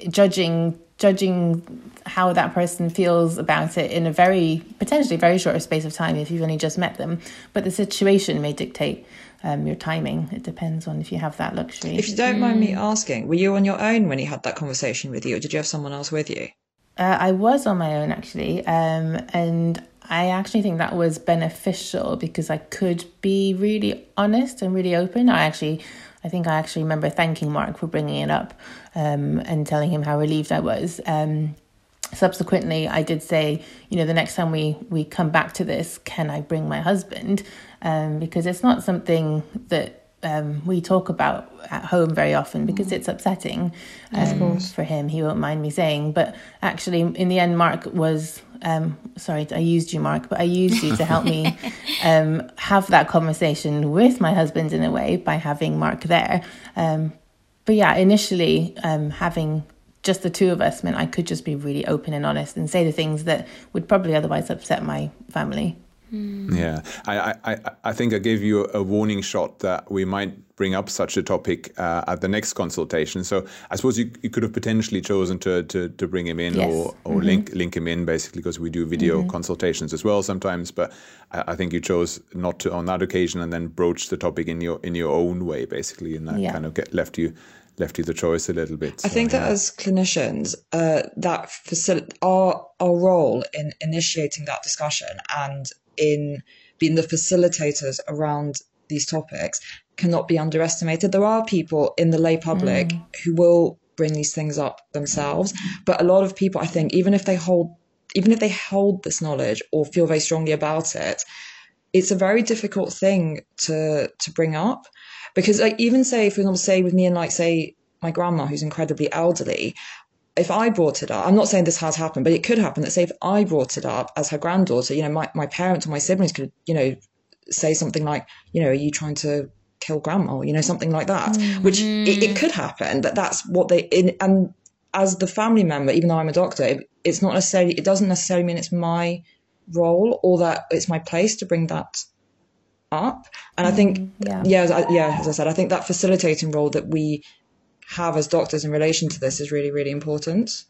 judging judging how that person feels about it in a very potentially very short space of time if you've only just met them. But the situation may dictate um, your timing. It depends on if you have that luxury. If you don't mind me asking, were you on your own when you had that conversation with you, or did you have someone else with you? Uh, I was on my own actually, um, and I actually think that was beneficial because I could be really honest and really open. I actually I think I actually remember thanking Mark for bringing it up um, and telling him how relieved I was. Um, subsequently, I did say, you know, the next time we we come back to this, can I bring my husband? Um, because it's not something that um, we talk about at home very often because it's upsetting um, for him. He won't mind me saying, but actually, in the end, Mark was um, sorry, I used you, Mark, but I used you to help me um, have that conversation with my husband in a way by having Mark there. Um, but yeah, initially, um, having just the two of us meant I could just be really open and honest and say the things that would probably otherwise upset my family. Mm. Yeah, I, I, I think I gave you a warning shot that we might bring up such a topic uh, at the next consultation. So I suppose you, you could have potentially chosen to, to, to bring him in yes. or, or mm-hmm. link link him in basically because we do video mm-hmm. consultations as well sometimes. But I, I, think you chose not to on that occasion and then broach the topic in your in your own way basically, and that yeah. kind of get, left you left you the choice a little bit. So, I think that yeah. as clinicians, uh, that facil- our our role in initiating that discussion and in being the facilitators around these topics cannot be underestimated. There are people in the lay public mm. who will bring these things up themselves, but a lot of people, I think, even if they hold even if they hold this knowledge or feel very strongly about it, it's a very difficult thing to to bring up because like even say for example say with me and like say my grandma who's incredibly elderly if I brought it up, I'm not saying this has happened, but it could happen that say if I brought it up as her granddaughter, you know, my, my parents or my siblings could, you know, say something like, you know, are you trying to kill grandma? You know, something like that, mm-hmm. which it, it, could happen, but that's what they, in, and as the family member, even though I'm a doctor, it, it's not necessarily, it doesn't necessarily mean it's my role or that it's my place to bring that up. And I think, mm, yeah. yeah, yeah, as I said, I think that facilitating role that we have as doctors in relation to this is really, really important.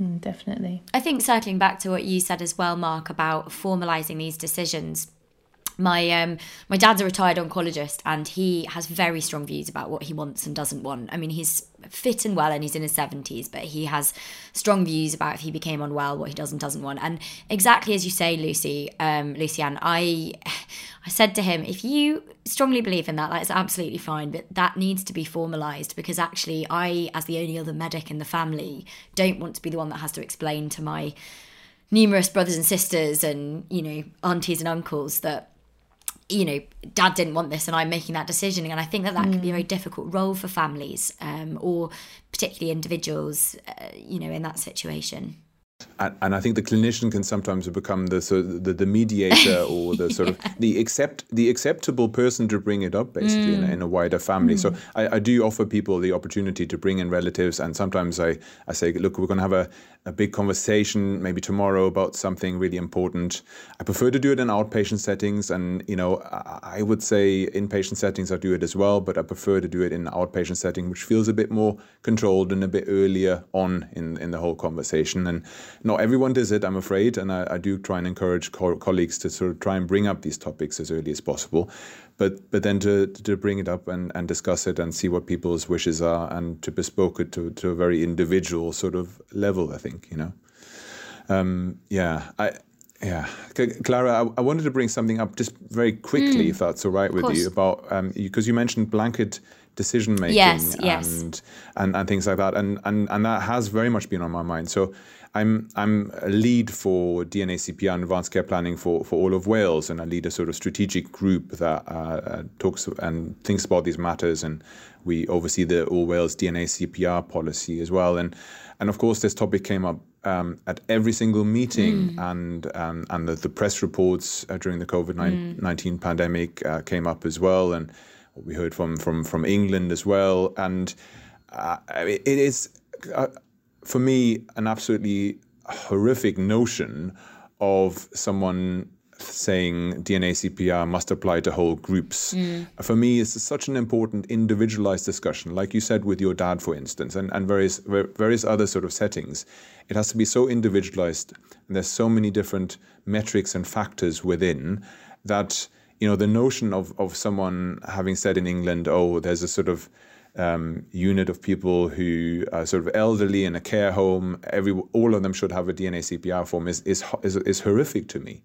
Mm, definitely. I think circling back to what you said as well, Mark, about formalising these decisions my um my dad's a retired oncologist and he has very strong views about what he wants and doesn't want. I mean, he's fit and well and he's in his 70s, but he has strong views about if he became unwell, what he does and doesn't want. And exactly as you say, Lucy, um, Lucy-Anne, I I said to him, if you strongly believe in that, that's absolutely fine, but that needs to be formalized because actually I, as the only other medic in the family, don't want to be the one that has to explain to my numerous brothers and sisters and, you know, aunties and uncles that you know, dad didn't want this and I'm making that decision. And I think that that mm. can be a very mm. difficult role for families um, or particularly individuals, uh, you know, in that situation. And, and, I think the clinician can sometimes become the sort of the, the mediator or the sort of the accept the acceptable person to bring it up basically mm. in, a, in, a, wider family. Mm. So I, I, do offer people the opportunity to bring in relatives, and sometimes I, I say, look, we're going to have a, a big conversation maybe tomorrow about something really important. I prefer to do it in outpatient settings, and you know I would say inpatient settings I do it as well, but I prefer to do it in outpatient setting, which feels a bit more controlled and a bit earlier on in in the whole conversation. And not everyone does it, I'm afraid, and I, I do try and encourage co- colleagues to sort of try and bring up these topics as early as possible but but then to to bring it up and, and discuss it and see what people's wishes are and to bespoke it to, to a very individual sort of level, I think, you know. Um, yeah, I yeah, Clara, I, I, wanted to bring something up just very quickly, mm, if that's all right with you, about because um, you mentioned blanket decision making yes, and, yes. and and things like that, and and and that has very much been on my mind. So I'm I'm a lead for DNA CPR and advanced care planning for, for all of Wales, and I lead a sort of strategic group that uh, uh, talks and thinks about these matters, and we oversee the All Wales DNA CPR policy as well. And and of course, this topic came up um, at every single meeting, mm. and um, and the, the, press reports uh, during the COVID nineteen mm. pandemic uh, came up as well, and we heard from from from England as well, and uh, it is uh, for me, an absolutely horrific notion of someone saying DNA CPR must apply to whole groups. Mm. For me, it's such an important individualized discussion, like you said with your dad, for instance, and, and various various other sort of settings. It has to be so individualized, and there's so many different metrics and factors within that you know the notion of of someone having said in England, oh, there's a sort of um, unit of people who are sort of elderly in a care home, every all of them should have a DNA CPR form is is is, is horrific to me.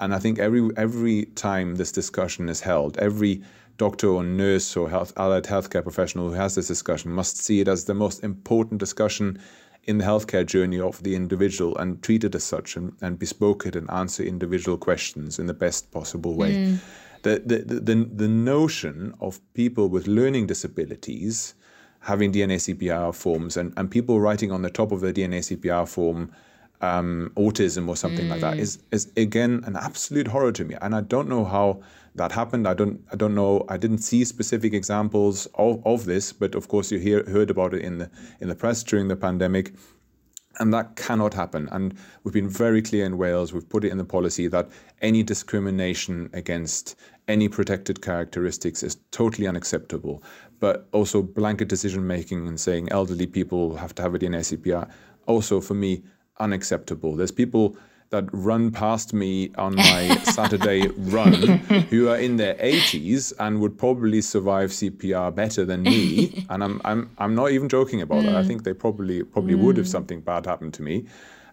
And I think every every time this discussion is held, every doctor or nurse or health, allied healthcare professional who has this discussion must see it as the most important discussion in the healthcare journey of the individual and treat it as such and, and bespoke it and answer individual questions in the best possible way. Mm the, the, the, the notion of people with learning disabilities having DNA CPR forms and, and people writing on the top of the DNA CPR form um, autism or something mm. like that mm. is, is again an absolute horror to me. And I don't know how that happened. I don't I don't know. I didn't see specific examples of, of this, but of course you hear, heard about it in the in the press during the pandemic. And that cannot happen. And we've been very clear in Wales, we've put it in the policy that any discrimination against any protected characteristics is totally unacceptable. But also blanket decision making and saying elderly people have to have a DNA CPR, also for me, unacceptable. There's people that run past me on my Saturday run who are in their 80s and would probably survive CPR better than me. And I'm, I'm, I'm not even joking about mm. that. I think they probably, probably mm. would if something bad happened to me.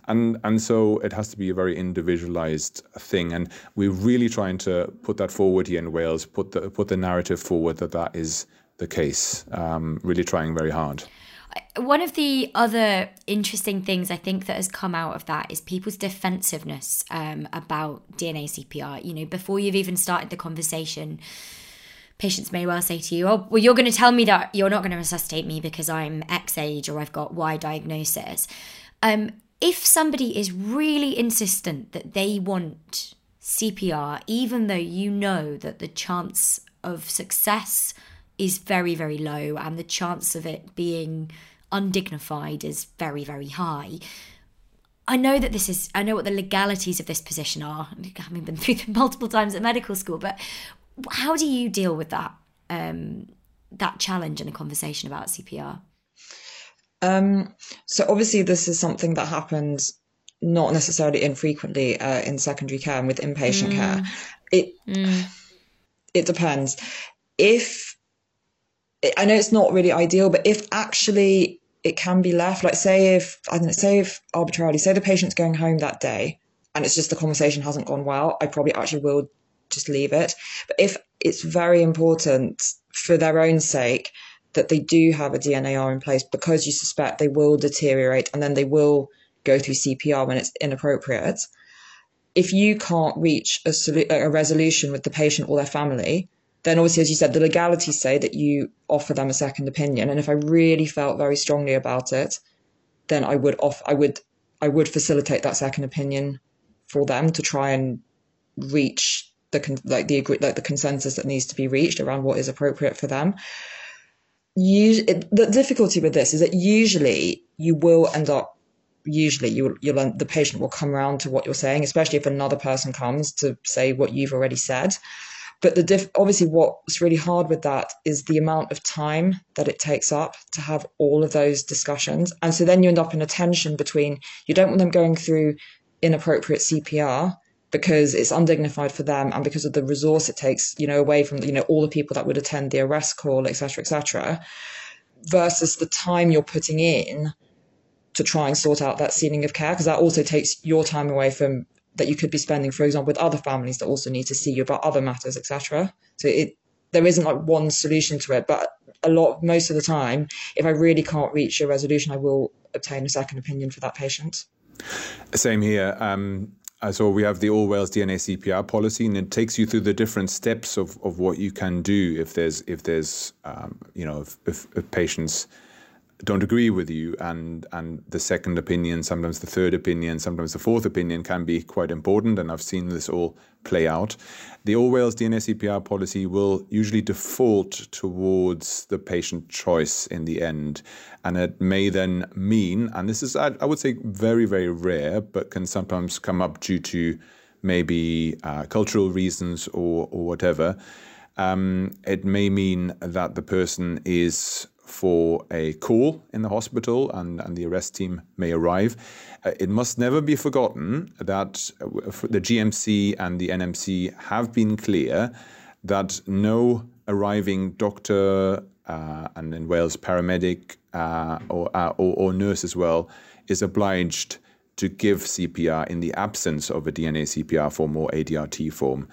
And, and so it has to be a very individualized thing. And we're really trying to put that forward here in Wales, put the, put the narrative forward that that is the case, um, really trying very hard. One of the other interesting things I think that has come out of that is people's defensiveness um, about DNA CPR. You know, before you've even started the conversation, patients may well say to you, Oh, well, you're going to tell me that you're not going to resuscitate me because I'm X age or I've got Y diagnosis. Um, if somebody is really insistent that they want CPR, even though you know that the chance of success is very, very low and the chance of it being undignified is very, very high. I know that this is, I know what the legalities of this position are, having been through them multiple times at medical school, but how do you deal with that, um, that challenge in a conversation about CPR? Um, so obviously this is something that happens not necessarily infrequently uh, in secondary care and with inpatient mm. care. It, mm. it depends. If I know it's not really ideal, but if actually it can be left, like say if I don't know, say if arbitrarily, say the patient's going home that day and it's just the conversation hasn't gone well, I probably actually will just leave it. But if it's very important for their own sake that they do have a DNAR in place because you suspect they will deteriorate and then they will go through CPR when it's inappropriate. If you can't reach a, a resolution with the patient or their family, then obviously, as you said, the legalities say that you offer them a second opinion. And if I really felt very strongly about it, then I would off, I would, I would facilitate that second opinion for them to try and reach the like the like the consensus that needs to be reached around what is appropriate for them. Usually, the difficulty with this is that usually you will end up usually you you'll the patient will come around to what you're saying, especially if another person comes to say what you've already said. But the diff- obviously, what's really hard with that is the amount of time that it takes up to have all of those discussions. And so then you end up in a tension between you don't want them going through inappropriate CPR because it's undignified for them and because of the resource it takes, you know, away from, you know, all the people that would attend the arrest call, etc., etc., versus the time you're putting in to try and sort out that ceiling of care because that also takes your time away from that you could be spending, for example, with other families that also need to see you about other matters, etc. So it there isn't like one solution to it, but a lot most of the time, if I really can't reach a resolution, I will obtain a second opinion for that patient. Same here. Um, so we have the All Wales DNA CPR policy, and it takes you through the different steps of, of what you can do if there's if there's um, you know if, if, if patients don't agree with you and and the second opinion sometimes the third opinion sometimes the fourth opinion can be quite important and I've seen this all play out. The All Wales DNA CPR policy will usually default towards the patient choice in the end and it may then mean and this is I, I would say very very rare but can sometimes come up due to maybe uh, cultural reasons or or whatever. Um, it may mean that the person is for a call in the hospital and, and the arrest team may arrive. Uh, it must never be forgotten that uh, the GMC and the NMC have been clear that no arriving doctor uh, and in Wales paramedic uh, or, uh, or, or nurse as well is obliged to give CPR in the absence of a DNA CPR form or ADRT form.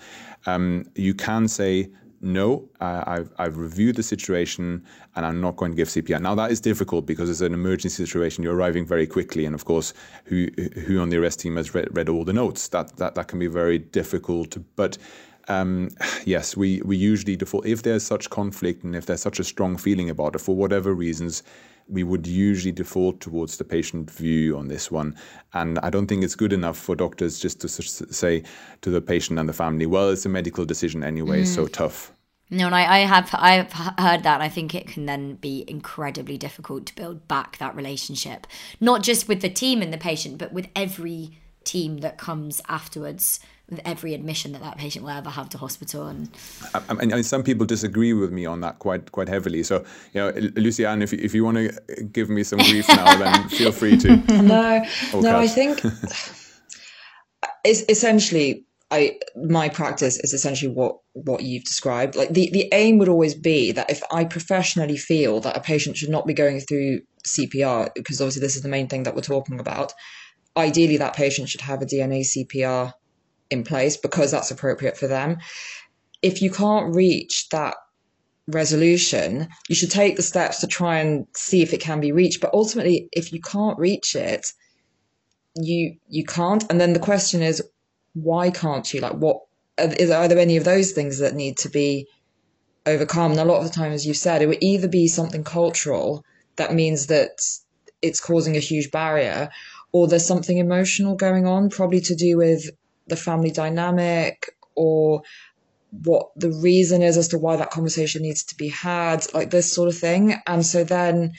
Um, you can say no, uh, I've, I've reviewed the situation and I'm not going to give CPR. Now, that is difficult because it's an emergency situation. You're arriving very quickly. And of course, who, who on the arrest team has read, read all the notes? That, that, that can be very difficult. But um, yes, we, we usually default. If there's such conflict and if there's such a strong feeling about it, for whatever reasons, we would usually default towards the patient view on this one. And I don't think it's good enough for doctors just to say to the patient and the family, well, it's a medical decision anyway, mm. so tough. No, and I, I have I've heard that. I think it can then be incredibly difficult to build back that relationship, not just with the team and the patient, but with every team that comes afterwards with every admission that that patient will ever have to hospital. And I, mean, some people disagree with me on that quite quite heavily. So, you know, Lucy-Anne, if you, if you want to give me some grief now, then feel free to. No, no, I think it's essentially I my practice is essentially what what you've described. Like the the aim would always be that if I professionally feel that a patient should not be going through CPR, because obviously this is the main thing that we're talking about, ideally that patient should have a DNA CPR in place because that's appropriate for them. If you can't reach that resolution, you should take the steps to try and see if it can be reached. But ultimately, if you can't reach it, you you can't. And then the question is, why can't you? Like, what is are there any of those things that need to be overcome? And a lot of the time, as you've said, it would either be something cultural that means that it's causing a huge barrier, or there's something emotional going on, probably to do with the family dynamic or what the reason is as to why that conversation needs to be had, like this sort of thing. And so then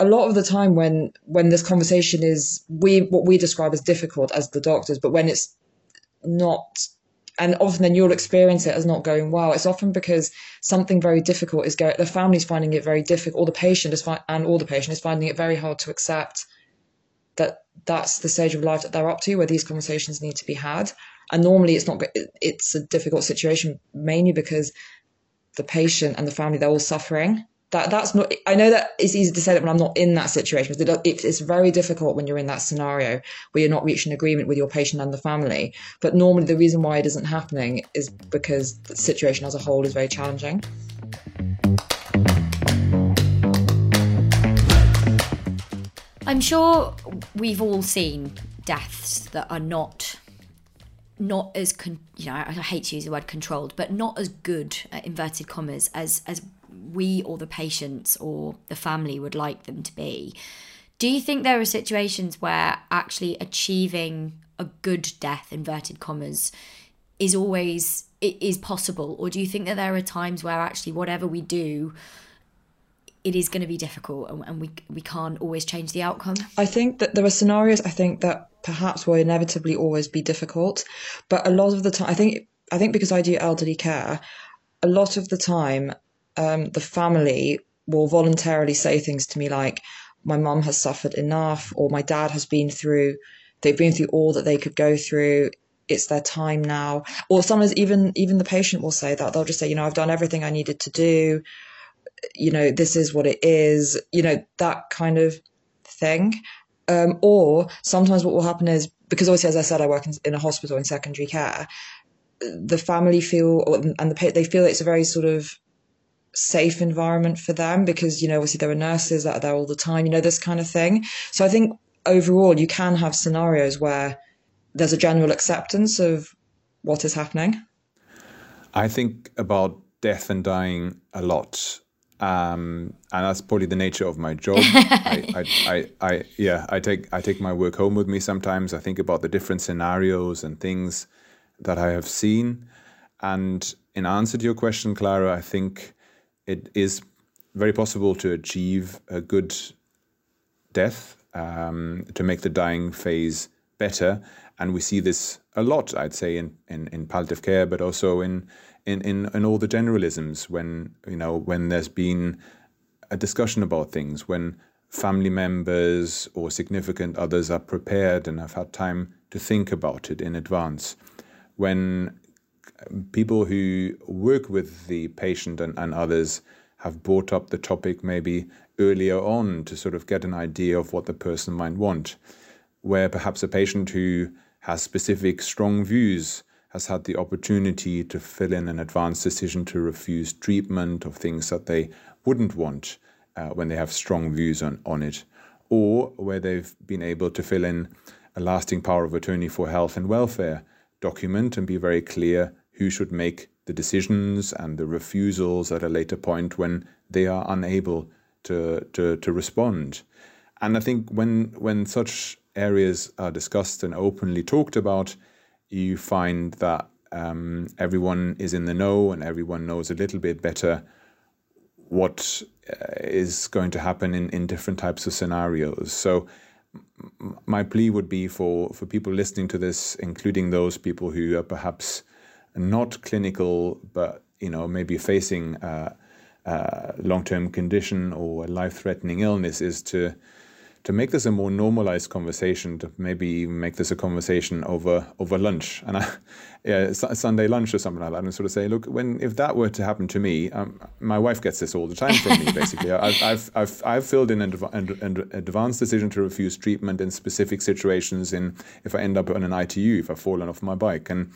a lot of the time when when this conversation is we what we describe as difficult as the doctors, but when it's not and often then you'll experience it as not going well. It's often because something very difficult is going. The family's finding it very difficult, or the patient is fi- and all the patient is finding it very hard to accept that that's the stage of life that they're up to, where these conversations need to be had. And normally, it's not. It's a difficult situation mainly because the patient and the family they're all suffering that that's not i know that it's easy to say that when i'm not in that situation it's very difficult when you're in that scenario where you're not reaching agreement with your patient and the family. But normally the reason why it isn't happening is because the situation as a whole is very challenging. I'm sure we've all seen deaths that are not not as con- you know I, hate to use the word controlled but not as good uh, inverted commas as as we or the patients or the family would like them to be. Do you think there are situations where actually achieving a good death, inverted commas, is always is possible, or do you think that there are times where actually whatever we do, it is going to be difficult and, and we we can't always change the outcome? I think that there are scenarios. I think that perhaps will inevitably always be difficult, but a lot of the time, I think I think because I do elderly care, a lot of the time um, the family will voluntarily say things to me like, my mum has suffered enough, or my dad has been through, they've been through all that they could go through. It's their time now. Or sometimes even, even the patient will say that. They'll just say, you know, I've done everything I needed to do. You know, this is what it is, you know, that kind of thing. Um, or sometimes what will happen is, because obviously, as I said, I work in, in a hospital in secondary care, the family feel, and the, they feel it's a very sort of safe environment for them because, you know, obviously there are nurses that are there all the time, you know, this kind of thing. So I think overall you can have scenarios where there's a general acceptance of what is happening. I think about death and dying a lot. Um, and that's probably the nature of my job. I, I, I, I, yeah, I take I take my work home with me sometimes. I think about the different scenarios and things that I have seen. And in answer to your question, Clara, I think it is very possible to achieve a good death, um, to make the dying phase better. And we see this a lot, I'd say, in, in, in palliative care, but also in, in, in, in all the generalisms when, you know, when there's been a discussion about things, when family members or significant others are prepared and have had time to think about it in advance. When people who work with the patient and, and others have brought up the topic maybe earlier on to sort of get an idea of what the person might want. Where perhaps a patient who has specific strong views has had the opportunity to fill in an advanced decision to refuse treatment of things that they wouldn't want uh, when they have strong views on, on it, or where they've been able to fill in a lasting power of attorney for health and welfare document and be very clear who should make the decisions and the refusals at a later point when they are unable to, to, to respond. And I think when, when such areas are discussed and openly talked about, you find that um, everyone is in the know and everyone knows a little bit better what uh, is going to happen in, in different types of scenarios. So my plea would be for, for people listening to this, including those people who are perhaps not clinical, but you know maybe facing a, a long-term condition or a life-threatening illness, is to to make this a more normalized conversation, to maybe even make this a conversation over over lunch and yeah, Sunday lunch or something like that, and sort of say, look, when if that were to happen to me, um, my wife gets this all the time from me. Basically, I've, I've I've I've filled in an, an advanced decision to refuse treatment in specific situations. In if I end up on an ITU, if I've fallen off my bike, and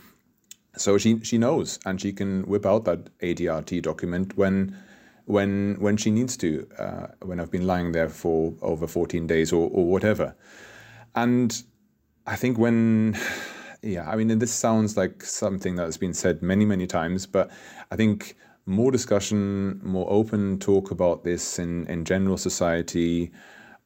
so she she knows, and she can whip out that ADRT document when when when she needs to, uh, when I've been lying there for over 14 days or, or whatever. And I think when, yeah, I mean, this sounds like something that has been said many, many times, but I think more discussion, more open talk about this in, in general society,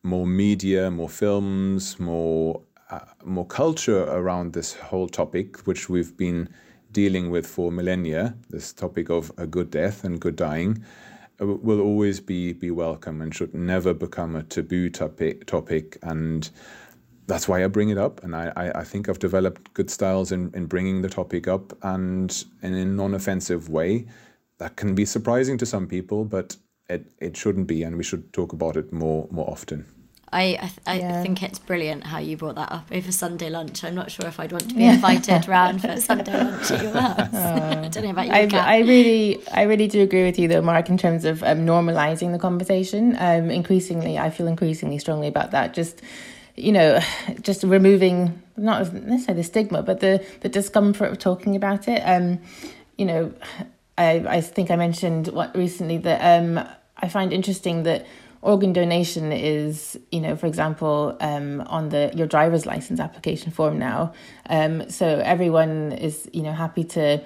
more media, more films, more uh, more culture around this whole topic, which we've been dealing with for millennia. This topic of a good death and good dying, uh, will always be be welcome and should never become a taboo topic. topic and that's why I bring it up. And I, I, I think I've developed good styles in, in bringing the topic up and in a non offensive way. That can be surprising to some people, but it, it shouldn't be. And we should talk about it more, more often. I I, th- I think it's brilliant how you brought that up over Sunday lunch. I'm not sure if I'd want to be invited round for Sunday lunch at your house. Uh, I don't know about you. I, I, really I really do agree with you though, Mark, in terms of um, normalizing the conversation. Um, increasingly, I feel increasingly strongly about that. Just you know, just removing not necessarily the stigma, but the the discomfort of talking about it. Um, you know, I I think I mentioned what recently that um I find interesting that organ donation is, you know, for example, um, on the your driver's license application form now. Um, so everyone is, you know, happy to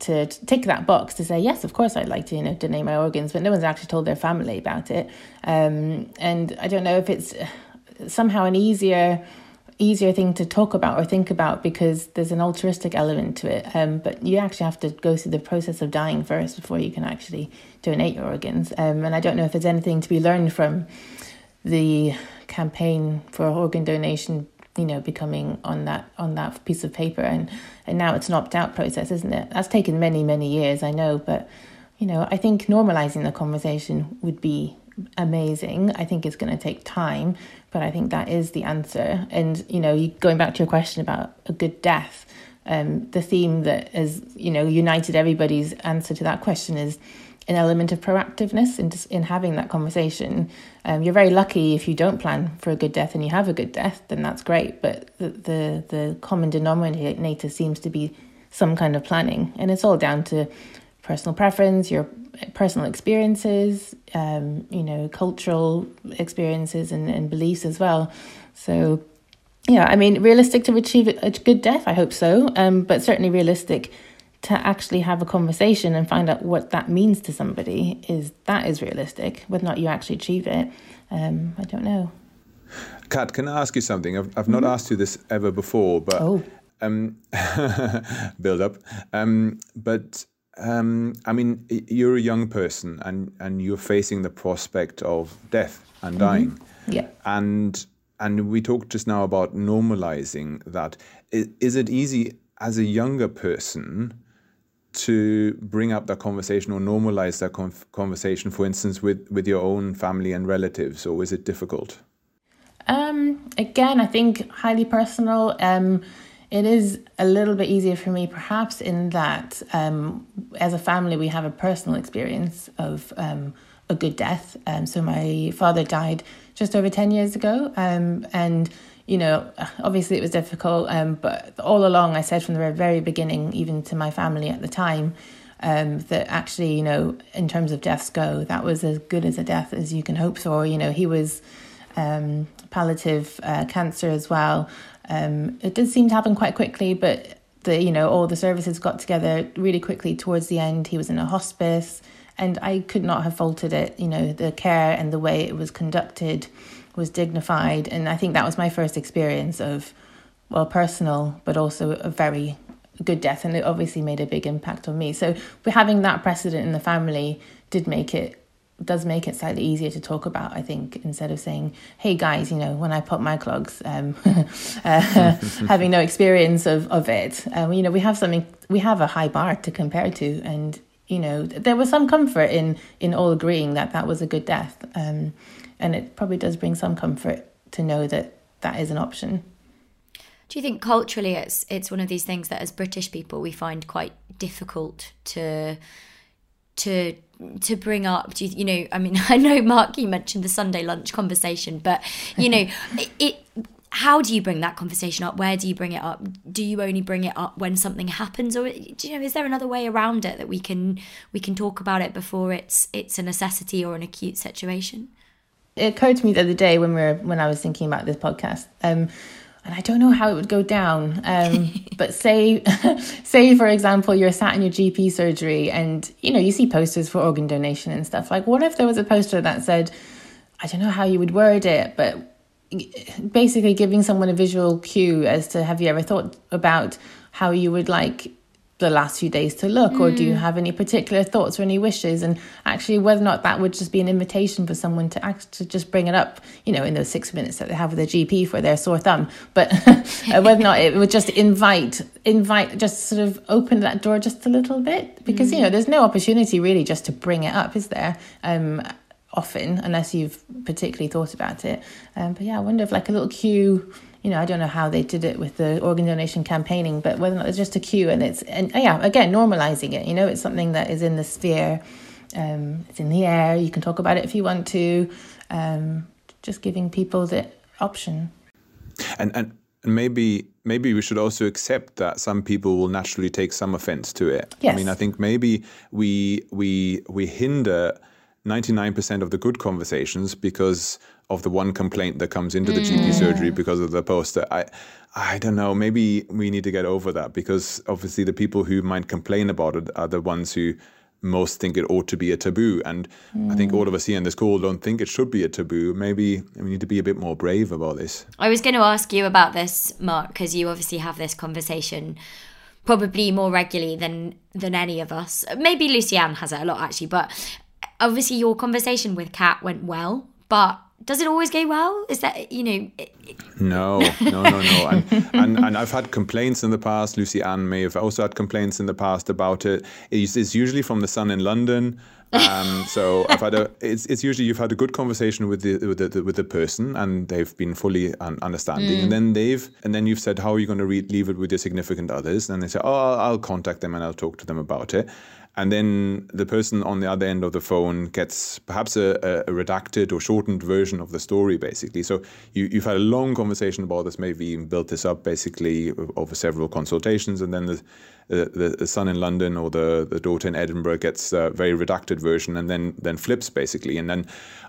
to tick that box to say yes, of course, I'd like to, you know, donate my organs, but no one's actually told their family about it. Um, and I don't know if it's somehow an easier easier thing to talk about or think about because there's an altruistic element to it. Um, but you actually have to go through the process of dying first before you can actually donate your organs. Um, and I don't know if there's anything to be learned from the campaign for organ donation. You know, becoming on that on that piece of paper, and and now it's an opt out process, isn't it? That's taken many many years, I know, but you know, I think normalizing the conversation would be amazing. I think it's going to take time, but I think that is the answer. And you know, going back to your question about a good death, um, the theme that has you know united everybody's answer to that question is an element of proactiveness in in having that conversation. Um, you're very lucky if you don't plan for a good death and you have a good death, then that's great. But the the, the common denominator seems to be some kind of planning, and it's all down to personal preference, your personal experiences, um, you know, cultural experiences and, and beliefs as well. So, yeah, I mean, realistic to achieve a good death, I hope so, um, but certainly realistic to actually have a conversation and find out what that means to somebody is that is realistic. Whether or not you actually achieve it, um, I don't know. Kat, can I ask you something? I've, I've not mm-hmm. asked you this ever before, but oh. um, build up. Um, but um, I mean, you're a young person and, and you're facing the prospect of death and mm-hmm. dying. Mm-hmm. Yeah. And and we talked just now about normalizing that. Is, is it easy as a younger person to bring up that conversation or normalize that conversation, for instance, with, with your own family and relatives, or is it difficult? Um, again, I think highly personal. Um, it is a little bit easier for me, perhaps, in that um, as a family, we have a personal experience of um, a good death. Um, so, my father died just over 10 years ago. Um, and, you know, obviously it was difficult. Um, but all along, I said from the very beginning, even to my family at the time, um, that actually, you know, in terms of deaths go, that was as good as a death as you can hope for. You know, he was palliative uh, cancer as well. Um, it did seem to happen quite quickly, but the you know all the services got together really quickly towards the end. He was in a hospice, and I could not have faulted it. You know the care and the way it was conducted was dignified, and I think that was my first experience of well personal, but also a very good death, and it obviously made a big impact on me. So having that precedent in the family did make it does make it slightly easier to talk about. I think instead of saying, "Hey guys, you know, when I pop my clogs," um, uh, having no experience of of it, um, you know, we have something, we have a high bar to compare to, and you know, there was some comfort in in all agreeing that that was a good death, um, and it probably does bring some comfort to know that that is an option. Do you think culturally it's it's one of these things that as British people we find quite difficult to to to bring up do you, you know i mean i know mark you mentioned the sunday lunch conversation but you know it, it how do you bring that conversation up? Where do you bring it up? Do you only bring it up when something happens or do you know is there another way around it that we can we can talk about it before it's it's a necessity or an acute situation? It occurred to me the other day when we were when i was thinking about this podcast. Um and I don't know how it would go down. Um, but say, say for example, you're sat in your GP surgery and you know you see posters for organ donation and stuff. Like, what if there was a poster that said, I don't know how you would word it, but basically giving someone a visual cue as to have you ever thought about how you would like the last few days to look mm. or do you mm. have any particular thoughts or any wishes and actually whether or not that would just be an invitation for someone to act to just bring it up you know in those six minutes that they have with their gp for their sore thumb but whether or not it would just invite invite just sort of open that door just a little bit because mm. you know mm. there's no opportunity really just to bring it up is there um often unless you've particularly thought about it um, but yeah i wonder if like a little cue you know, I don't know how they did it with the organ donation campaigning, but whether or not it's just a cue and it's, and yeah, again, normalizing it, you know, it's something that is in the sphere, um, it's in the air, you can talk about it if you want to, um, just giving people the option. And, and, maybe maybe we should also accept that some people will naturally take some offense to it. Yes. I mean, I think maybe we we we hinder 99% of the good conversations because of the one complaint that comes into the mm. GP surgery because of the poster. I I don't know. Maybe we need to get over that because obviously the people who might complain about it are the ones who most think it ought to be a taboo. And mm. I think all of us here in this call don't think it should be a taboo. Maybe we need to be a bit more brave about this. I was going to ask you about this, Mark, because you obviously have this conversation probably more regularly than than any of us. Maybe Lucy-Anne has it a lot actually, but obviously your conversation with Kat went well, but does it always go well? Is that you know? no, no, no, no. And, and, and I've had complaints in the past. Lucy-Anne may have also had complaints in the past about it. It's, it's usually from the son in London. Um, so I've had a. It's, it's usually you've had a good conversation with the with the with the person, and they've been fully un- understanding, mm. and then they've and then you've said how are you going to re- leave it with your significant others, and they say oh I'll, I'll contact them and I'll talk to them about it, and then the person on the other end of the phone gets perhaps a, a, redacted or shortened version of the story, basically. So you, have had a long conversation about this, maybe even built this up basically over several consultations, and then the, the, the son in London or the, the daughter in Edinburgh gets a very redacted version, and then then flips basically, and then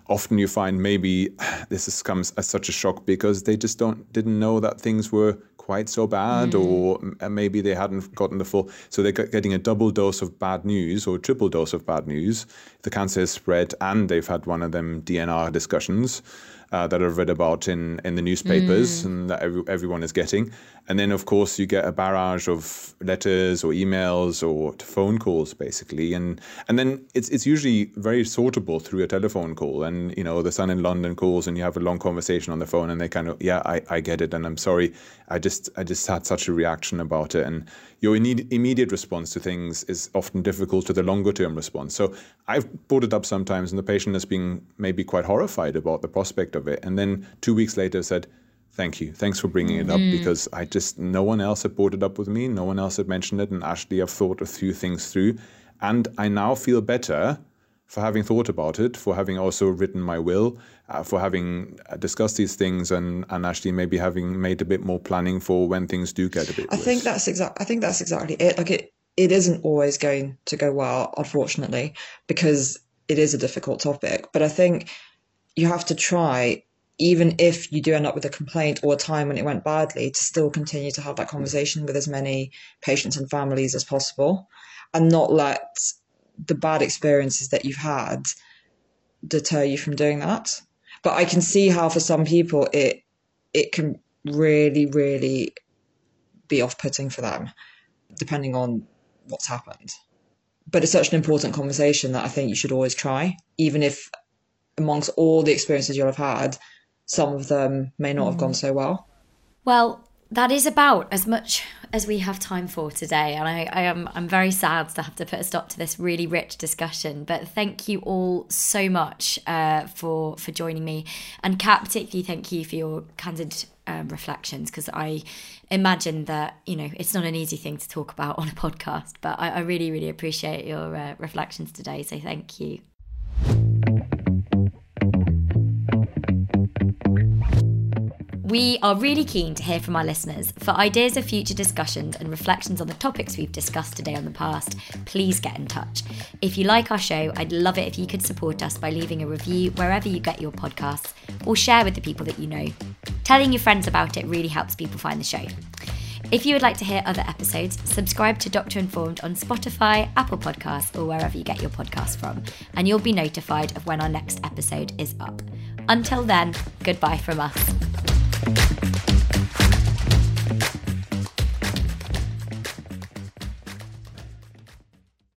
often you find maybe this is, comes as such a shock because they just don't didn't know that things were quite so bad, mm. or maybe they hadn't gotten the full. So they're getting a double dose of bad news or triple dose of bad news. The cancer has spread, and they've had one of them DNR discussions uh, that I've read about in, in the newspapers mm. and that every, everyone is getting. And then, of course, you get a barrage of letters or emails or phone calls, basically. And and then it's it's usually very sortable through a telephone call. And you know, the son in London calls, and you have a long conversation on the phone, and they kind of, yeah, I, I get it, and I'm sorry, I just I just had such a reaction about it. And your immediate response to things is often difficult to the longer term response. So I've brought it up sometimes, and the patient has been maybe quite horrified about the prospect of it, and then two weeks later said Thank you. Thanks for bringing it up mm. because I just, no one else had brought it up with me. No one else had mentioned it. And actually, I've thought a few things through. And I now feel better for having thought about it, for having also written my will, uh, for having uh, discussed these things, and, and actually maybe having made a bit more planning for when things do get a bit. I worse. think that's exactly. I think that's exactly it. Like it, it isn't always going to go well, unfortunately, because it is a difficult topic. But I think you have to try even if you do end up with a complaint or a time when it went badly, to still continue to have that conversation with as many patients and families as possible and not let the bad experiences that you've had deter you from doing that. But I can see how for some people it it can really, really be off putting for them. depending on what's happened. But it's such an important conversation that I think you should always try, even if amongst all the experiences you'll have had, some of them may not have gone so well. Well, that is about as much as we have time for today, and I, I am I'm very sad to have to put a stop to this really rich discussion. But thank you all so much uh, for for joining me, and Kat, particularly thank you for your candid um, reflections because I imagine that you know it's not an easy thing to talk about on a podcast, but I, I really really appreciate your uh, reflections today. So thank you. We are really keen to hear from our listeners. For ideas of future discussions and reflections on the topics we've discussed today on the past, please get in touch. If you like our show, I'd love it if you could support us by leaving a review wherever you get your podcasts or share with the people that you know. Telling your friends about it really helps people find the show. If you would like to hear other episodes, subscribe to Doctor Informed on Spotify, Apple Podcasts, or wherever you get your podcasts from, and you'll be notified of when our next episode is up. Until then, goodbye from us. Thank you.